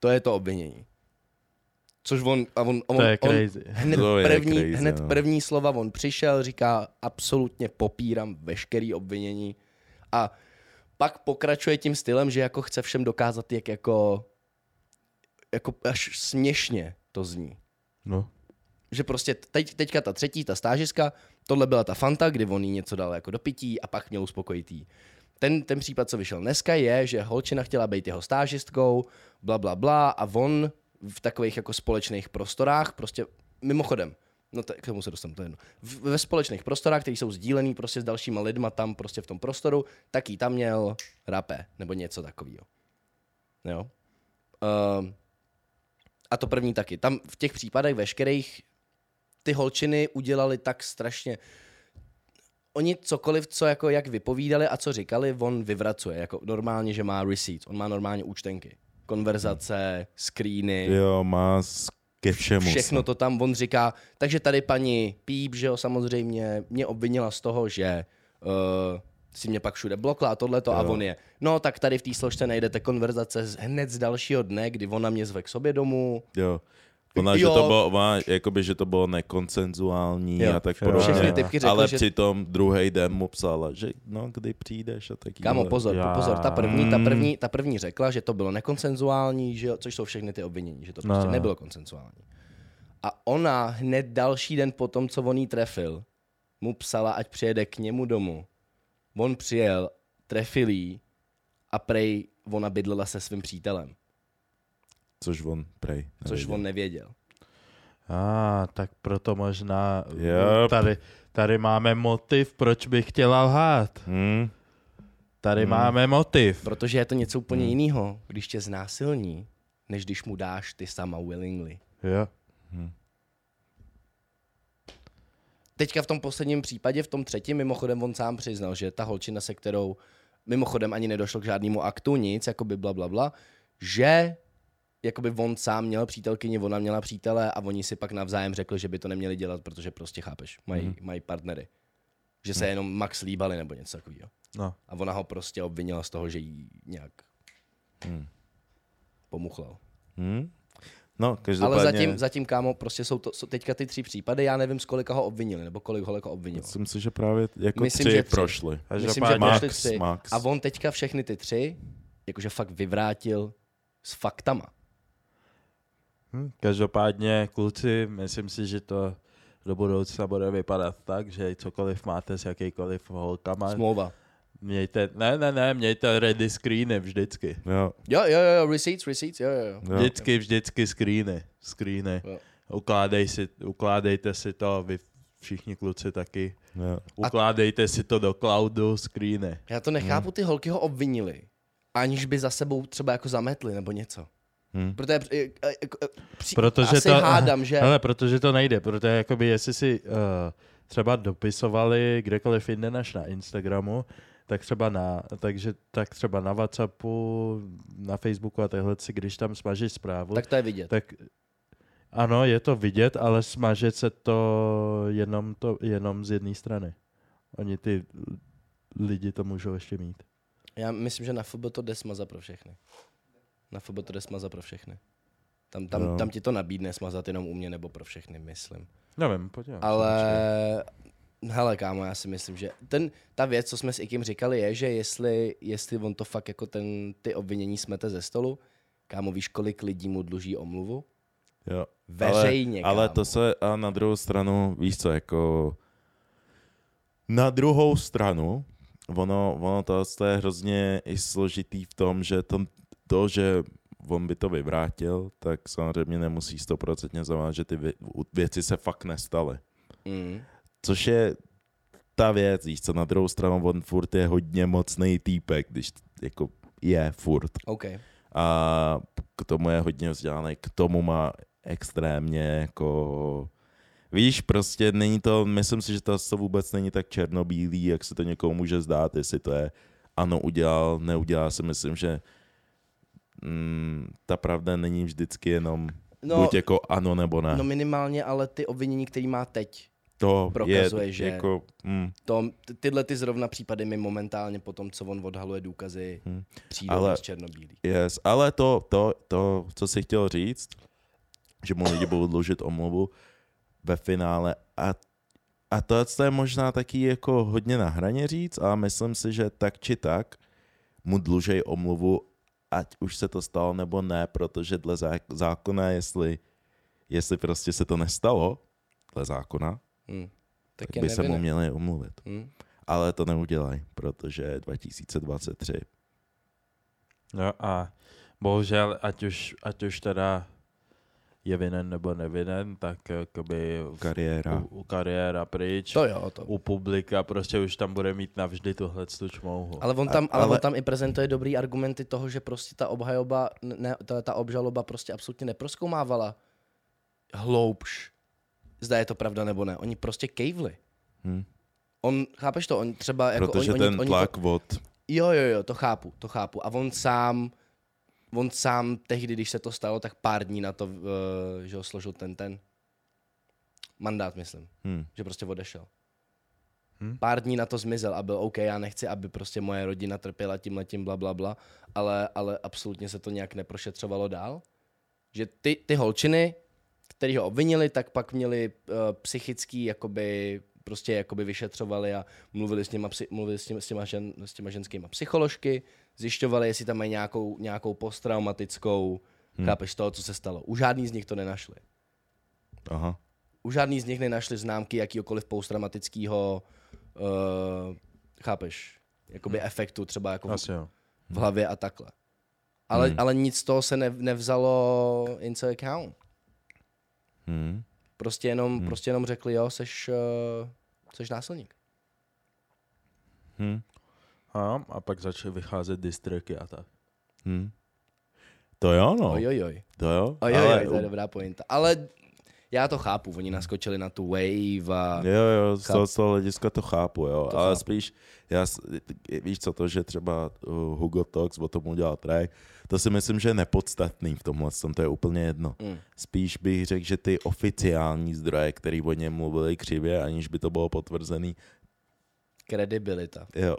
[SPEAKER 2] To je to obvinění. Což on, a on, on,
[SPEAKER 3] to je
[SPEAKER 2] on
[SPEAKER 3] crazy.
[SPEAKER 2] hned,
[SPEAKER 1] To je
[SPEAKER 2] první,
[SPEAKER 1] crazy,
[SPEAKER 2] hned
[SPEAKER 1] no.
[SPEAKER 2] první slova on přišel, říká, absolutně popírám veškerý obvinění a pak pokračuje tím stylem, že jako chce všem dokázat, jak jako, jako až směšně to zní.
[SPEAKER 3] No.
[SPEAKER 2] Že prostě teď, teďka ta třetí, ta stážiska, tohle byla ta Fanta, kdy on jí něco dal jako do pití a pak měl uspokojit jí. Ten, ten případ, co vyšel dneska, je, že holčina chtěla být jeho stážistkou, bla, bla, bla, a on v takových jako společných prostorách, prostě mimochodem, no to, k tomu se dostanu, to je jedno. V, ve společných prostorách, které jsou sdílený prostě s dalšíma lidma tam prostě v tom prostoru, tak jí tam měl rapé, nebo něco takového. Jo. Um, a to první taky. Tam v těch případech veškerých ty holčiny udělali tak strašně... Oni cokoliv, co jako jak vypovídali a co říkali, on vyvracuje. Jako normálně, že má receipts. On má normálně účtenky. Konverzace, screeny.
[SPEAKER 1] Jo, má ke všemu.
[SPEAKER 2] Všechno to tam on říká. Takže tady paní Píp, že jo, samozřejmě mě obvinila z toho, že uh, si mě pak všude blokla a tohleto a
[SPEAKER 1] Jo.
[SPEAKER 2] on je. No tak tady v té složce najdete konverzace z, hned z dalšího dne, kdy ona mě zve k sobě domů.
[SPEAKER 1] Jo. Ona, že to bylo, ona, jakoby, že to bylo nekoncenzuální
[SPEAKER 2] Jo.
[SPEAKER 1] a tak
[SPEAKER 3] Jo.
[SPEAKER 1] podobně.
[SPEAKER 2] Všechny typky řekly,
[SPEAKER 1] ale
[SPEAKER 2] že-
[SPEAKER 1] přitom druhý den mu psala, že no, kdy přijdeš a taky.
[SPEAKER 2] Kámo, pozor,
[SPEAKER 3] Já-
[SPEAKER 2] pozor, ta první, ta
[SPEAKER 1] Mm.
[SPEAKER 2] první, ta první řekla, že to bylo nekonsenzuální, že což jsou všechny ty obvinění, že to prostě
[SPEAKER 3] No.
[SPEAKER 2] nebylo konsenzuální. A ona hned další den po tom, co on jí trefil, mu psala, ať přijede k němu domů. On přijel, trefil jí a prej ona bydlela se svým přítelem,
[SPEAKER 1] Což on prej.
[SPEAKER 2] což
[SPEAKER 1] nevěděl.
[SPEAKER 2] on nevěděl.
[SPEAKER 3] A, ah, tak proto možná
[SPEAKER 1] Yep.
[SPEAKER 3] tady, tady máme motiv, proč bych chtěla lhát.
[SPEAKER 1] Hmm.
[SPEAKER 3] Tady
[SPEAKER 1] Hmm.
[SPEAKER 3] máme motiv.
[SPEAKER 2] Protože je to něco úplně
[SPEAKER 1] Hmm.
[SPEAKER 2] jiného, když tě znásilní, než když mu dáš ty sama willingly.
[SPEAKER 3] Jo.
[SPEAKER 2] Teďka v tom posledním případě, v tom třetím, mimochodem on sám přiznal, že ta holčina, se kterou mimochodem ani nedošlo k žádnému aktu, nic, jakoby bla, bla, bla, že jakoby on sám měl přítelkyni, ona měla přítele a oni si pak navzájem řekli, že by to neměli dělat, protože prostě chápeš, mají, mm. mají partnery. Že se jenom max líbali nebo něco takového.
[SPEAKER 3] No.
[SPEAKER 2] A ona ho prostě obvinila z toho, že jí nějak
[SPEAKER 1] Hmm.
[SPEAKER 2] pomuchlal.
[SPEAKER 1] Hmm. No, každopádně...
[SPEAKER 2] Ale zatím, zatím, kámo, prostě jsou to jsou teďka ty tři případy, já nevím, z kolika ho obvinili, nebo kolik ho jako obvinilo.
[SPEAKER 1] Myslím si, že právě jako
[SPEAKER 2] Myslím,
[SPEAKER 1] tři
[SPEAKER 2] že tři.
[SPEAKER 1] prošly.
[SPEAKER 3] Takže
[SPEAKER 2] Myslím, že prošli
[SPEAKER 1] Max,
[SPEAKER 2] tři.
[SPEAKER 1] max.
[SPEAKER 2] A on teďka všechny ty tři, jakože fakt vyvrátil s faktama.
[SPEAKER 3] Hm, každopádně, kluci, myslím si, že to do budoucna bude vypadat tak, že cokoliv máte s jakýkoliv holkama,
[SPEAKER 2] Smlouva.
[SPEAKER 3] mějte, ne, ne, ne, mějte ready screeny vždycky.
[SPEAKER 1] Jo,
[SPEAKER 2] Jo, jo, jo, receipts, receipts, jo, jo, jo.
[SPEAKER 3] Vždycky, vždycky screeny, screeny.
[SPEAKER 2] Jo.
[SPEAKER 3] Ukládej si, ukládejte si to, vy všichni kluci taky.
[SPEAKER 1] jo.
[SPEAKER 3] Ukládejte si to do cloudu, screeny.
[SPEAKER 2] Já to nechápu, ty holky ho obvinili. aniž by za sebou třeba jako zametli nebo něco.
[SPEAKER 1] Hm.
[SPEAKER 2] Protože při,
[SPEAKER 3] Protože
[SPEAKER 2] asi
[SPEAKER 3] to,
[SPEAKER 2] hádám, že...
[SPEAKER 3] Hele, protože to nejde, protože jakoby jestli si uh, třeba dopisovali kdekoliv jinde než na Instagramu, tak třeba na, takže, tak třeba na Whatsappu, na Facebooku a takhle si, když tam smažíš zprávu,
[SPEAKER 2] Tak to je vidět.
[SPEAKER 3] tak ano, je to vidět, ale smaže se to jenom, to jenom z jedné strany. Oni ty lidi to můžou ještě mít.
[SPEAKER 2] Já myslím, že na FB to jde smazat pro všechny. Na FB to jde smazat pro všechny. Tam, tam,
[SPEAKER 1] No.
[SPEAKER 2] tam ti to nabídne smazat jenom u mě nebo pro všechny, myslím.
[SPEAKER 3] Nevím, podívám
[SPEAKER 2] Ale,
[SPEAKER 3] počkej.
[SPEAKER 2] hele kámo, já si myslím, že ten, ta věc, co jsme s Ikim říkali, je, že jestli, jestli on to fakt jako ten, ty obvinění smete ze stolu, kámo, víš, kolik lidí mu dluží omluvu?
[SPEAKER 1] Jo.
[SPEAKER 2] Veřejně,
[SPEAKER 1] ale, ale
[SPEAKER 2] kámo.
[SPEAKER 1] to se, a na druhou stranu, víš co, jako na druhou stranu, ono, ono to, to je hrozně i složitý v tom, že to, to, že on by to vyvrátil, tak samozřejmě nemusí stoprocentně znamenat, že ty vě- věci se fakt nestaly.
[SPEAKER 2] Mm.
[SPEAKER 1] Což je ta věc, víš co, na druhou stranu on furt je hodně mocný týpek, když jako je furt.
[SPEAKER 2] OK.
[SPEAKER 1] A k tomu je hodně vzdělaný, k tomu má extrémně jako... Víš, prostě není to, myslím si, že to, to vůbec není tak černobílý, jak se to někomu může zdát, jestli to je ano udělal, neudělal si myslím, že mm, ta pravda není vždycky jenom
[SPEAKER 2] No,
[SPEAKER 1] buď jako ano nebo ne.
[SPEAKER 2] no minimálně, ale ty obvinění, který má teď,
[SPEAKER 1] to
[SPEAKER 2] prokazuje,
[SPEAKER 1] je
[SPEAKER 2] že-
[SPEAKER 1] jako, mm,
[SPEAKER 2] to, ty- tyhle ty zrovna případy mi momentálně po tom, co on odhaluje důkazy,
[SPEAKER 1] Hmm.
[SPEAKER 2] přijdou
[SPEAKER 1] Ale-
[SPEAKER 2] ale... černobílý.
[SPEAKER 1] Yes, ale to, to, to, co jsi chtěl říct, že mu lidi budou dlužit omluvu ve finále a, a to, to je možná taky jako hodně na hraně říct, ale myslím si, že tak či tak mu dlužej omluvu, ať už se to stalo nebo ne, protože dle zá- zákona, jestli, jestli prostě se to nestalo, dle zákona,
[SPEAKER 2] Hmm. Tak,
[SPEAKER 1] tak
[SPEAKER 2] je
[SPEAKER 1] by se mu měli omluvit.
[SPEAKER 2] Hmm.
[SPEAKER 1] Ale to neudělají, protože je 2023.
[SPEAKER 3] No a bohužel, ať už, ať už teda je vinen nebo nevinen, tak jakoby v-
[SPEAKER 1] Kariéra.
[SPEAKER 3] U, u kariéra pryč.
[SPEAKER 2] To jo, to.
[SPEAKER 3] U publika prostě už tam bude mít navždy tuhle tu čmouhu.
[SPEAKER 2] Ale on tam,
[SPEAKER 1] A-
[SPEAKER 2] ale,
[SPEAKER 1] ale-
[SPEAKER 2] on tam i prezentuje dobrý argumenty toho, že prostě ta obhajoba, ne, ta, ta obžaloba prostě absolutně neproskoumávala hloubš, zda je to pravda nebo ne. Oni prostě kejvli.
[SPEAKER 1] Hm.
[SPEAKER 2] On, chápeš to, on třeba jako...
[SPEAKER 1] Protože
[SPEAKER 2] oni,
[SPEAKER 1] ten
[SPEAKER 2] oni, oni
[SPEAKER 1] tlak
[SPEAKER 2] to,
[SPEAKER 1] od
[SPEAKER 2] Jo, jo, jo, to chápu, to chápu. A on sám, on sám tehdy, když se to stalo, tak pár dní na to, uh, že ho složil ten, ten mandát, myslím,
[SPEAKER 1] Hm.
[SPEAKER 2] že prostě odešel.
[SPEAKER 3] Hm?
[SPEAKER 2] Pár dní na to zmizel a byl OK, já nechci, aby prostě moje rodina trpěla tím letím, bla, bla, bla, ale, ale absolutně se to nějak neprošetřovalo dál. Že ty, ty holčiny, který ho obvinili, tak pak měli uh, psychický, jakoby, prostě jakoby vyšetřovali a mluvili s, těma, mluvili s, těma, s, těma, žen, s těma ženskýma psycholožky, zjišťovali, jestli tam mají nějakou, nějakou posttraumatickou, hmm. chápeš toho, co se stalo. U žádný z nich to nenašli.
[SPEAKER 1] Aha.
[SPEAKER 2] U žádný z nich nenašli známky jakýkoliv posttraumatického, uh, chápeš, jakoby
[SPEAKER 1] Hmm.
[SPEAKER 2] efektu třeba jako v,
[SPEAKER 3] Asi jo.
[SPEAKER 2] v hlavě a takhle. Ale,
[SPEAKER 1] Hmm.
[SPEAKER 2] ale nic z toho se ne, nevzalo into account.
[SPEAKER 1] Hm.
[SPEAKER 2] Prostě jenom,
[SPEAKER 1] Hmm.
[SPEAKER 2] prostě jenom řekli, jo, seš, uh, seš násilník.
[SPEAKER 1] Hm.
[SPEAKER 3] A, a pak začaly vycházet distreky a tak.
[SPEAKER 1] Hm. To jo, no.
[SPEAKER 2] Oj, oj, oj.
[SPEAKER 1] To jo.
[SPEAKER 2] Oj, oj,
[SPEAKER 1] ale,
[SPEAKER 2] to je dobrá pointa. Ale já to chápu, oni naskočili na tu wave a...
[SPEAKER 1] Jo, jo, z toho, z toho hlediska to chápu, jo.
[SPEAKER 2] To
[SPEAKER 1] ale
[SPEAKER 2] chápu.
[SPEAKER 1] spíš, já, víš co, to, že třeba uh, Hugo Talks o tom udělal track, to si myslím, že je nepodstatný v tomhle, tom, to je úplně jedno.
[SPEAKER 2] Mm.
[SPEAKER 1] Spíš bych řekl, že ty oficiální zdroje, který o něm mluvili křivě, aniž by to bylo potvrzený,
[SPEAKER 2] Kredibilita.
[SPEAKER 1] Jo.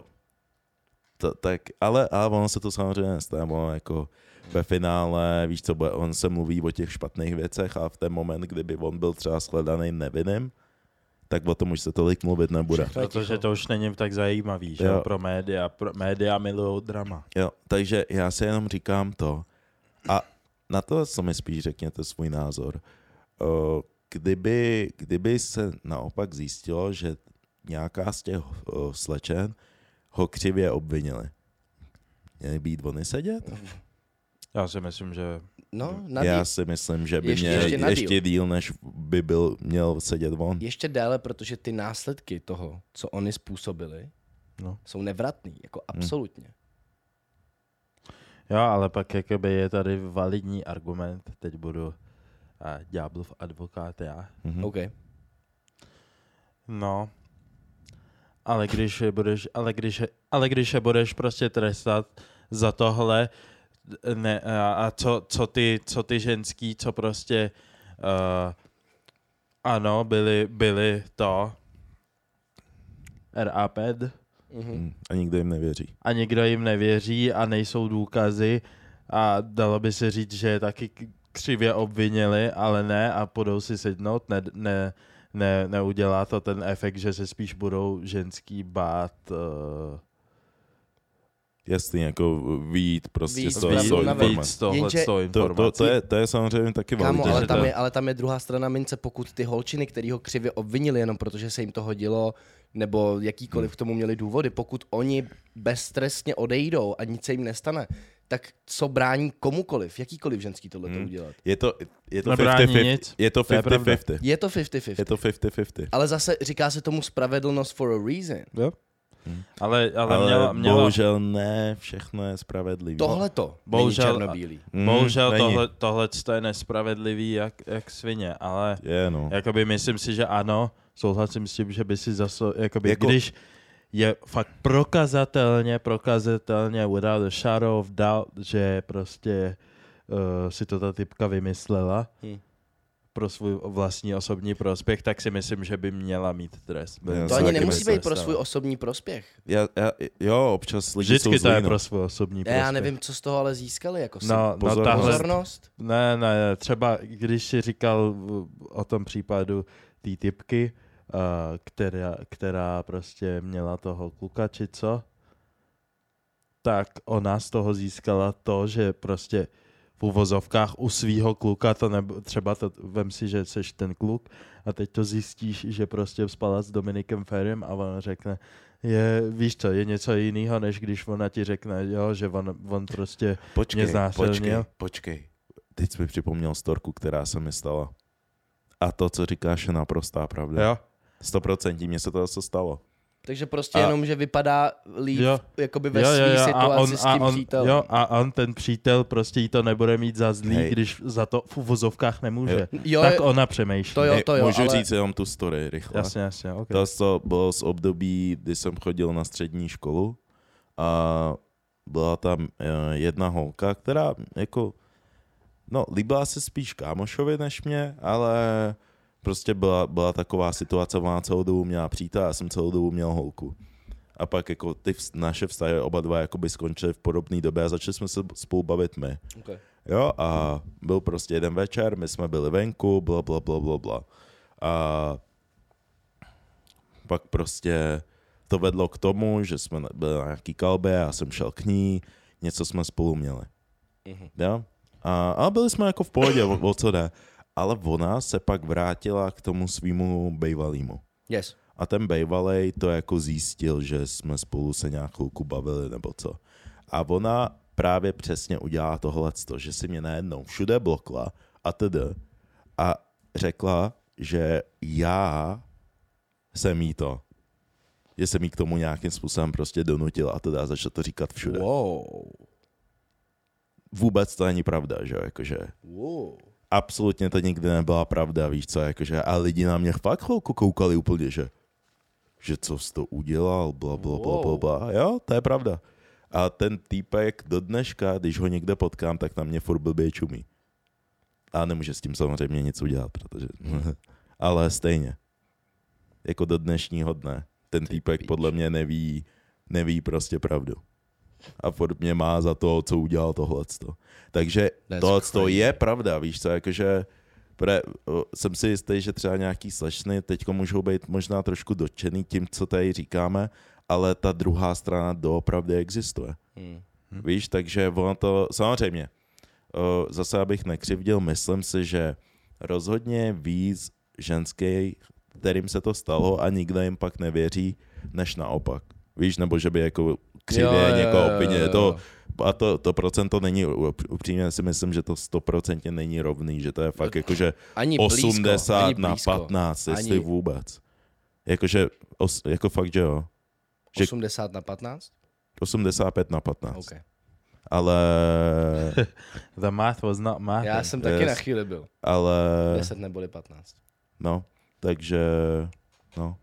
[SPEAKER 1] To, tak, ale, ale ono se to samozřejmě ono jako ve finále, víš co, bude, on se mluví o těch špatných věcech a v ten moment, kdyby on byl třeba shledaný nevinným, tak o tom už se tolik mluvit nebude.
[SPEAKER 3] Protože to už není tak zajímavý, že
[SPEAKER 1] Jo.
[SPEAKER 3] pro média. Pro, média milují drama.
[SPEAKER 1] Jo, takže já si jenom říkám to. A na to, co mi spíš řekněte svůj názor. Kdyby, kdyby se naopak zjistilo, že nějaká z těch slečen ho křivě obvinili, měli být oni sedět?
[SPEAKER 3] Já si myslím, že
[SPEAKER 2] No, na
[SPEAKER 1] Já si myslím, že by
[SPEAKER 2] Ještě-
[SPEAKER 1] ještě, měl
[SPEAKER 2] ještě
[SPEAKER 1] ještě,
[SPEAKER 2] díl.
[SPEAKER 1] než by byl, měl sedět on.
[SPEAKER 2] Ještě déle, protože ty následky toho, co oni způsobili,
[SPEAKER 3] no.
[SPEAKER 2] jsou nevratný, jako absolutně.
[SPEAKER 3] Jo, ale pak jakoby je tady validní argument, teď budu a ďáblův advokát já.
[SPEAKER 1] Mhm.
[SPEAKER 2] OK.
[SPEAKER 3] No, ale když je budeš, ale když, je- ale když je budeš prostě trestat za tohle, ne, a, a co, co, ty, co ty ženský, co prostě, uh, ano, byli, byli to, RAPD,
[SPEAKER 2] Mhm.
[SPEAKER 1] Mhm. A nikdo jim nevěří.
[SPEAKER 3] a nikdo jim nevěří a nejsou důkazy a dalo by se říct, že je taky křivě obvinili, ale ne a budou si sednout, ne, ne, ne, neudělá to ten efekt, že se spíš budou ženský bát uh,
[SPEAKER 1] Jasný, jako výjít prostě
[SPEAKER 2] Výjít
[SPEAKER 1] z toho,
[SPEAKER 3] víc tohle
[SPEAKER 1] To, to, to, je, to je samozřejmě taky
[SPEAKER 2] Kámo,
[SPEAKER 1] validní.
[SPEAKER 2] ale
[SPEAKER 3] že
[SPEAKER 2] tam, je, ale tam je druhá strana mince, pokud ty holčiny, který ho křivě obvinili jenom protože se jim to hodilo, nebo jakýkoliv k tomu měli důvody, pokud oni beztrestně odejdou a nic se jim nestane, tak co brání komukoliv, jakýkoliv ženský tohle to
[SPEAKER 1] Hmm.
[SPEAKER 2] udělat.
[SPEAKER 1] Je to, je to
[SPEAKER 3] Nebrání
[SPEAKER 1] 50-50.
[SPEAKER 3] nic.
[SPEAKER 1] Je to
[SPEAKER 3] To je pravda.
[SPEAKER 1] 50-50.
[SPEAKER 2] Je to 50-50.
[SPEAKER 1] Je to 50-50.
[SPEAKER 2] Ale zase říká se tomu spravedlnost for a reason.
[SPEAKER 3] Jo?
[SPEAKER 1] Hmm.
[SPEAKER 3] Ale, ale,
[SPEAKER 1] Ale
[SPEAKER 3] měla, měla,
[SPEAKER 1] bohužel ne všechno je spravedlivé.
[SPEAKER 2] Tohle to
[SPEAKER 3] Bohužel-
[SPEAKER 2] není černobílý.
[SPEAKER 1] Mm,
[SPEAKER 3] bohužel
[SPEAKER 1] není.
[SPEAKER 3] tohle, tohle je nespravedlivý jak, jak svině, ale
[SPEAKER 1] Je, no.
[SPEAKER 3] Jakoby myslím si, že ano, souhlasím s tím, že by si zase, jakoby,
[SPEAKER 1] Jako-
[SPEAKER 3] jako... když je fakt prokazatelně, prokazatelně without a shadow of doubt, že prostě uh, si to ta typka vymyslela
[SPEAKER 2] Hm.
[SPEAKER 3] pro svůj vlastní osobní prospěch, tak si myslím, že by měla mít trest.
[SPEAKER 1] Já
[SPEAKER 2] To ani nemusí být pro svůj osobní prospěch.
[SPEAKER 1] Já, já, jo, občas lidi
[SPEAKER 3] Vždycky
[SPEAKER 1] jsou
[SPEAKER 3] to je
[SPEAKER 1] zlí, no.
[SPEAKER 3] pro svůj osobní prospěch.
[SPEAKER 2] Já nevím, co z toho ale získali, jako si
[SPEAKER 3] No, no
[SPEAKER 1] pozornost.
[SPEAKER 3] tahle,
[SPEAKER 2] pozornost.
[SPEAKER 3] Ne, ne, třeba když si říkal o tom případu té typky, která, která prostě měla toho kluka, či co, tak ona z toho získala to, že prostě v uvozovkách u svýho kluka, to nebo, třeba to, vem si, že jsi ten kluk a teď to zjistíš, že prostě spala s Dominikem Ferrym a on řekne, je, víš co, je něco jiného, než když ona ti řekne, jo, že on, on prostě
[SPEAKER 1] Počkej,
[SPEAKER 3] mě znásilnil.
[SPEAKER 1] počkej, počkej. Teď jsi mi připomněl storku, která se mi stala. A to, co říkáš, je naprostá pravda.
[SPEAKER 3] Jo.
[SPEAKER 1] 100% mně se to zase stalo.
[SPEAKER 2] Takže prostě
[SPEAKER 1] A-
[SPEAKER 2] jenom, že vypadá líp
[SPEAKER 3] Jo.
[SPEAKER 2] jakoby ve své situaci s tím
[SPEAKER 3] on,
[SPEAKER 2] přítelem.
[SPEAKER 3] Jo, a on, ten přítel, prostě jí to nebude mít za zlý,
[SPEAKER 1] Hej.
[SPEAKER 3] když za to v uvozovkách nemůže.
[SPEAKER 2] Jo,
[SPEAKER 3] tak
[SPEAKER 2] je-
[SPEAKER 3] ona přemýšlí.
[SPEAKER 2] To jo, to jo,
[SPEAKER 1] Můžu
[SPEAKER 2] ale-
[SPEAKER 1] říct jenom tu story rychle.
[SPEAKER 3] Jasně, jasně, ok.
[SPEAKER 1] To co bylo z období, kdy jsem chodil na střední školu a byla tam eh, jedna holka, která jako, no, líbila se spíš kámošovi než mě, ale prostě byla, byla taková situace, ona celou dobu měla přítel, já jsem celou dobu měl holku. A pak jako ty vz- naše vztahy oba dva jakoby skončily v podobné době a začali jsme se spolu bavit my.
[SPEAKER 2] Okay.
[SPEAKER 1] Jo, a byl prostě jeden večer, my jsme byli venku, bla, bla, bla, bla, bla. A pak prostě to vedlo k tomu, že jsme byli na nějaký kalbě, já jsem šel k ní, něco jsme spolu měli.
[SPEAKER 2] Mhm.
[SPEAKER 1] Jo? A, a byli jsme jako v pohodě, o, o co jde. Ale ona se pak vrátila k tomu svýmu bejvalýmu.
[SPEAKER 2] Yes.
[SPEAKER 1] A ten bejvalej to jako zjistil, že jsme spolu se nějak chvilku bavili nebo co. A ona právě přesně udělala tohle, že si mě najednou všude blokla a tedy. A řekla, že já jsem jí to. Že jsem jí k tomu nějakým způsobem prostě donutil a teda začal to říkat všude.
[SPEAKER 2] Wow.
[SPEAKER 1] Vůbec to není pravda, že jo, jakože
[SPEAKER 2] wow.
[SPEAKER 1] Absolutně to nikdy nebyla pravda, víš co, jakože a lidi na mě fakt chvilku koukali úplně, že že co jsi to udělal, bla, bla, bla, bla, bla. Jo, to je pravda. A ten týpek do dneška, když ho někde potkám, tak na mě furt blbě čumí. A nemůže s tím samozřejmě nic udělat, protože... [laughs] Ale stejně. Jako do dnešního dne. Ten týpek podle mě neví, neví prostě pravdu. A mě má za to, co udělal tohleto. Takže tohle je pravda, víš co, jakože pre, jsem si jistý, že třeba nějaký slešny teď můžou být možná trošku dotčený tím, co tady říkáme, ale ta druhá strana doopravdy existuje.
[SPEAKER 2] Hmm.
[SPEAKER 1] Víš, takže ono to, samozřejmě, o, zase abych nekřivdil, myslím si, že rozhodně víc ženský, kterým se to stalo a nikdo jim pak nevěří, než naopak. Víš, nebo že by jako křivě
[SPEAKER 2] Jo, jo,
[SPEAKER 1] někoho
[SPEAKER 2] jo, jo,
[SPEAKER 1] opěně,
[SPEAKER 2] jo.
[SPEAKER 1] to, a to, to procento není, upřímně si myslím, že to stoprocentně není rovný, že to je fakt jakože
[SPEAKER 2] Ani blízko,
[SPEAKER 1] 80
[SPEAKER 2] ani
[SPEAKER 1] na
[SPEAKER 2] blízko.
[SPEAKER 1] 15, jestli
[SPEAKER 2] Ani-
[SPEAKER 1] vůbec. Jakože, os, jako fakt, že jo. Že-
[SPEAKER 2] 80 na 15?
[SPEAKER 1] 85 na 15.
[SPEAKER 2] OK.
[SPEAKER 1] ale, [laughs]
[SPEAKER 3] The math was not math.
[SPEAKER 2] Já jsem taky
[SPEAKER 1] Yes.
[SPEAKER 2] na chvíli byl.
[SPEAKER 1] ale,
[SPEAKER 2] 10 neboli 15.
[SPEAKER 1] no, takže, no,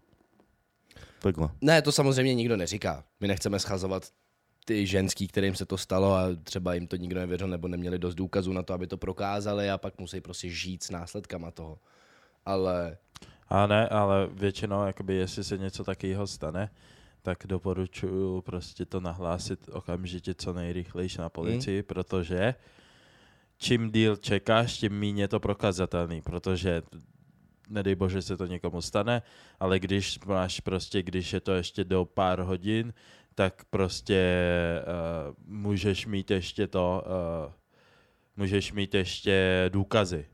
[SPEAKER 1] takhle.
[SPEAKER 2] Ne, to samozřejmě nikdo neříká. My nechceme schazovat ty ženský, kterým se to stalo a třeba jim to nikdo nevěřil nebo neměli dost důkazů na to, aby to prokázali a pak musí prostě žít s následkama toho. Ale
[SPEAKER 3] A ne, ale většinou, jakoby, jestli se něco takového stane, tak doporučuju prostě to nahlásit okamžitě co nejrychlejší na policii, hmm. protože čím díl čekáš, tím méně je to prokazatelný, protože nedej bože se to někomu stane, ale když máš prostě, když je to ještě do pár hodin, tak prostě uh, můžeš mít ještě to, uh, můžeš mít ještě důkazy.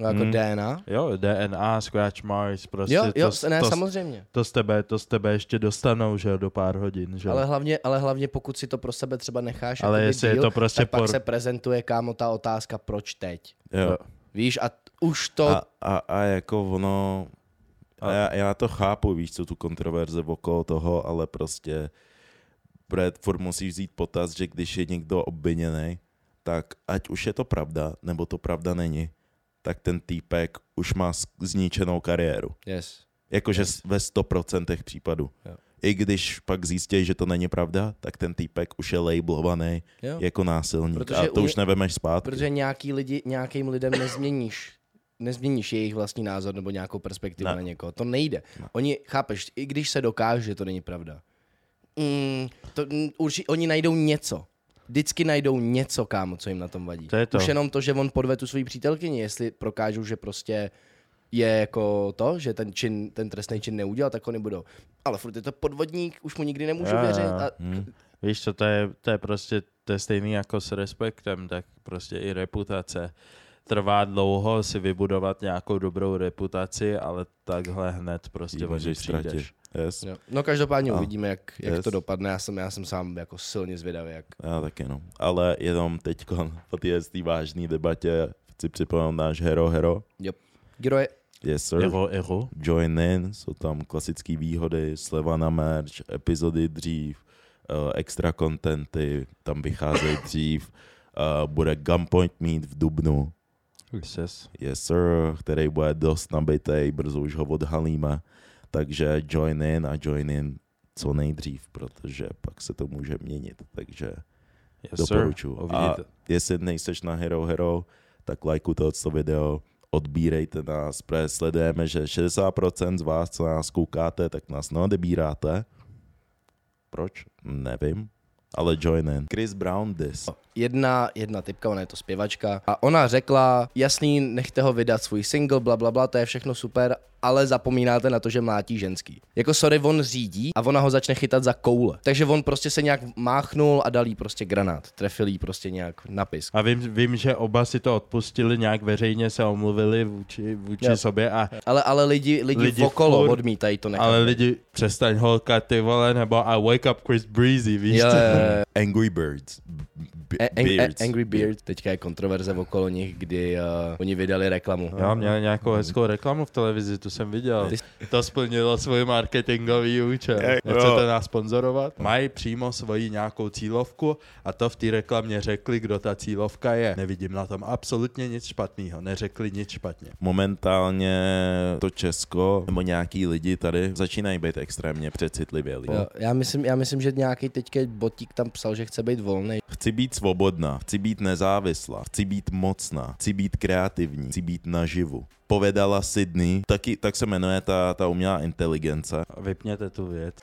[SPEAKER 2] jako
[SPEAKER 1] Hmm.
[SPEAKER 2] DNA.
[SPEAKER 3] Jo, DNA, scratch marks, prostě
[SPEAKER 2] Jo, jo,
[SPEAKER 3] to,
[SPEAKER 2] ne,
[SPEAKER 3] to,
[SPEAKER 2] samozřejmě.
[SPEAKER 3] to, z tebe, to z tebe ještě dostanou, že do pár hodin, že.
[SPEAKER 2] Ale hlavně, ale hlavně pokud si to pro sebe třeba necháš
[SPEAKER 3] Ale jestli je
[SPEAKER 2] díl,
[SPEAKER 3] to prostě
[SPEAKER 2] tak pak
[SPEAKER 3] por-
[SPEAKER 2] se prezentuje kámo ta otázka, proč teď.
[SPEAKER 1] Jo.
[SPEAKER 2] Víš, a už to...
[SPEAKER 1] A, a, a jako ono, a já, já to chápu, víš co, tu kontroverze okolo toho, ale prostě Brad furt musí vzít potaz, že když je někdo obviněný, tak ať už je to pravda, nebo to pravda není, tak ten týpek už má zničenou kariéru.
[SPEAKER 2] yes.
[SPEAKER 1] Jakože yes. ve 100% případů.
[SPEAKER 2] Jo.
[SPEAKER 1] I když pak zjistí, že to není pravda, tak ten týpek už je labelovaný
[SPEAKER 2] Jo.
[SPEAKER 1] jako násilník.
[SPEAKER 2] Protože
[SPEAKER 1] a to
[SPEAKER 2] u
[SPEAKER 1] už nevemeš zpátky.
[SPEAKER 2] Protože nějaký lidi, nějakým lidem nezměníš nezměníš jejich vlastní názor nebo nějakou perspektivu
[SPEAKER 1] Ne.
[SPEAKER 2] na někoho. To nejde.
[SPEAKER 1] Ne.
[SPEAKER 2] Oni, chápeš, i když se dokáže, že to není pravda. Mm, to, mm, urči, oni najdou něco. Vždycky najdou něco, kámo, co jim na tom vadí.
[SPEAKER 3] To je to.
[SPEAKER 2] Už jenom to, že on podve tu svoji přítelkyni, jestli prokážou, že prostě je jako to, že ten čin, ten trestný čin neudělal, tak oni budou. Ale furt je to podvodník, už mu nikdy nemůžu
[SPEAKER 3] jo,
[SPEAKER 2] věřit. A,
[SPEAKER 1] Hmm.
[SPEAKER 3] Víš co, to je, to je prostě, to je stejný jako s respektem, tak prostě i reputace. Trvá dlouho si vybudovat nějakou dobrou reputaci, ale takhle hned prostě
[SPEAKER 1] Ji
[SPEAKER 3] o ní
[SPEAKER 1] můžeš
[SPEAKER 3] přijdeš.
[SPEAKER 1] Yes.
[SPEAKER 2] jo. No každopádně
[SPEAKER 1] A,
[SPEAKER 2] uvidíme, jak, jak
[SPEAKER 1] yes.
[SPEAKER 2] to dopadne. Já jsem, já jsem sám jako silně zvědavý, jak
[SPEAKER 1] Já taky no. Ale jenom teď po té vážné debatě chci připomenout náš Hero Hero.
[SPEAKER 2] Kdo je?
[SPEAKER 1] Yes sir.
[SPEAKER 3] Ero, ero.
[SPEAKER 1] Join in, jsou tam klasické výhody, sleva na merch, epizody dřív, uh, extra contenty, tam vycházejí dřív. Uh, bude Gunpoint Meet v Dubnu,
[SPEAKER 3] Yes, yes.
[SPEAKER 1] sir, který bude dost nabitej, brzo už ho odhalíme. Takže join in a join in co nejdřív, protože pak se to může měnit. Takže
[SPEAKER 3] Yes, sir.
[SPEAKER 1] Doporučuju.
[SPEAKER 3] Uvidíte.
[SPEAKER 1] jestli nejseš na Hero Hero, tak lajkujte to video, odbírejte nás, protože sledujeme, že 60% z vás, co nás koukáte, tak nás neodebíráte. Proč? Nevím. Ale join in. Chris Brown this.
[SPEAKER 2] Jedna, jedna typka, ona je to zpěvačka a ona řekla, jasný, nechte ho vydat svůj single, bla, bla, bla, to je všechno super, ale zapomínáte na to, že mlátí ženský. Jako sorry, on řídí a ona ho začne chytat za koule. Takže on prostě se nějak máchnul a dal jí prostě granát. Trefil jí prostě nějak na pisk.
[SPEAKER 3] A vím, vím, že oba si to odpustili, nějak veřejně se omluvili vůči, vůči
[SPEAKER 2] Jo.
[SPEAKER 3] sobě, a,
[SPEAKER 2] Ale, ale lidi, lidi,
[SPEAKER 3] Lidi
[SPEAKER 2] okolo
[SPEAKER 3] furt-
[SPEAKER 2] odmítají to nechat.
[SPEAKER 3] ale lidi přestaň holkat ty vole, nebo I wake up Chris Breezy, víš
[SPEAKER 2] jo, jo. [laughs]
[SPEAKER 1] Angry Birds. B-
[SPEAKER 2] A-
[SPEAKER 1] beards.
[SPEAKER 2] a- Angry Beard, teďka je kontroverze okolo nich, kdy uh, oni vydali reklamu.
[SPEAKER 3] Jo, měl nějakou hezkou reklamu v televizi, tu jsem viděl. To splnilo svůj marketingový účel.
[SPEAKER 1] Je-
[SPEAKER 3] Nechcete nás sponzorovat? Mají přímo svoji nějakou cílovku a to v té reklamě řekli, kdo ta cílovka je. Nevidím na tom absolutně nic špatného, neřekli nic špatně.
[SPEAKER 1] Momentálně to Česko, nebo nějaký lidi tady začínají být extrémně přecitlivělí.
[SPEAKER 2] Jo, já, myslím, já myslím, že nějaký teďka botík tam psal, že chce být volný.
[SPEAKER 1] Chci být svobodná, chci být nezávislá, chci být mocná, chci být kreativní, chci být naživu. Povedala Sydney, taky, tak se jmenuje ta, ta umělá inteligence.
[SPEAKER 3] Vypněte tu věc.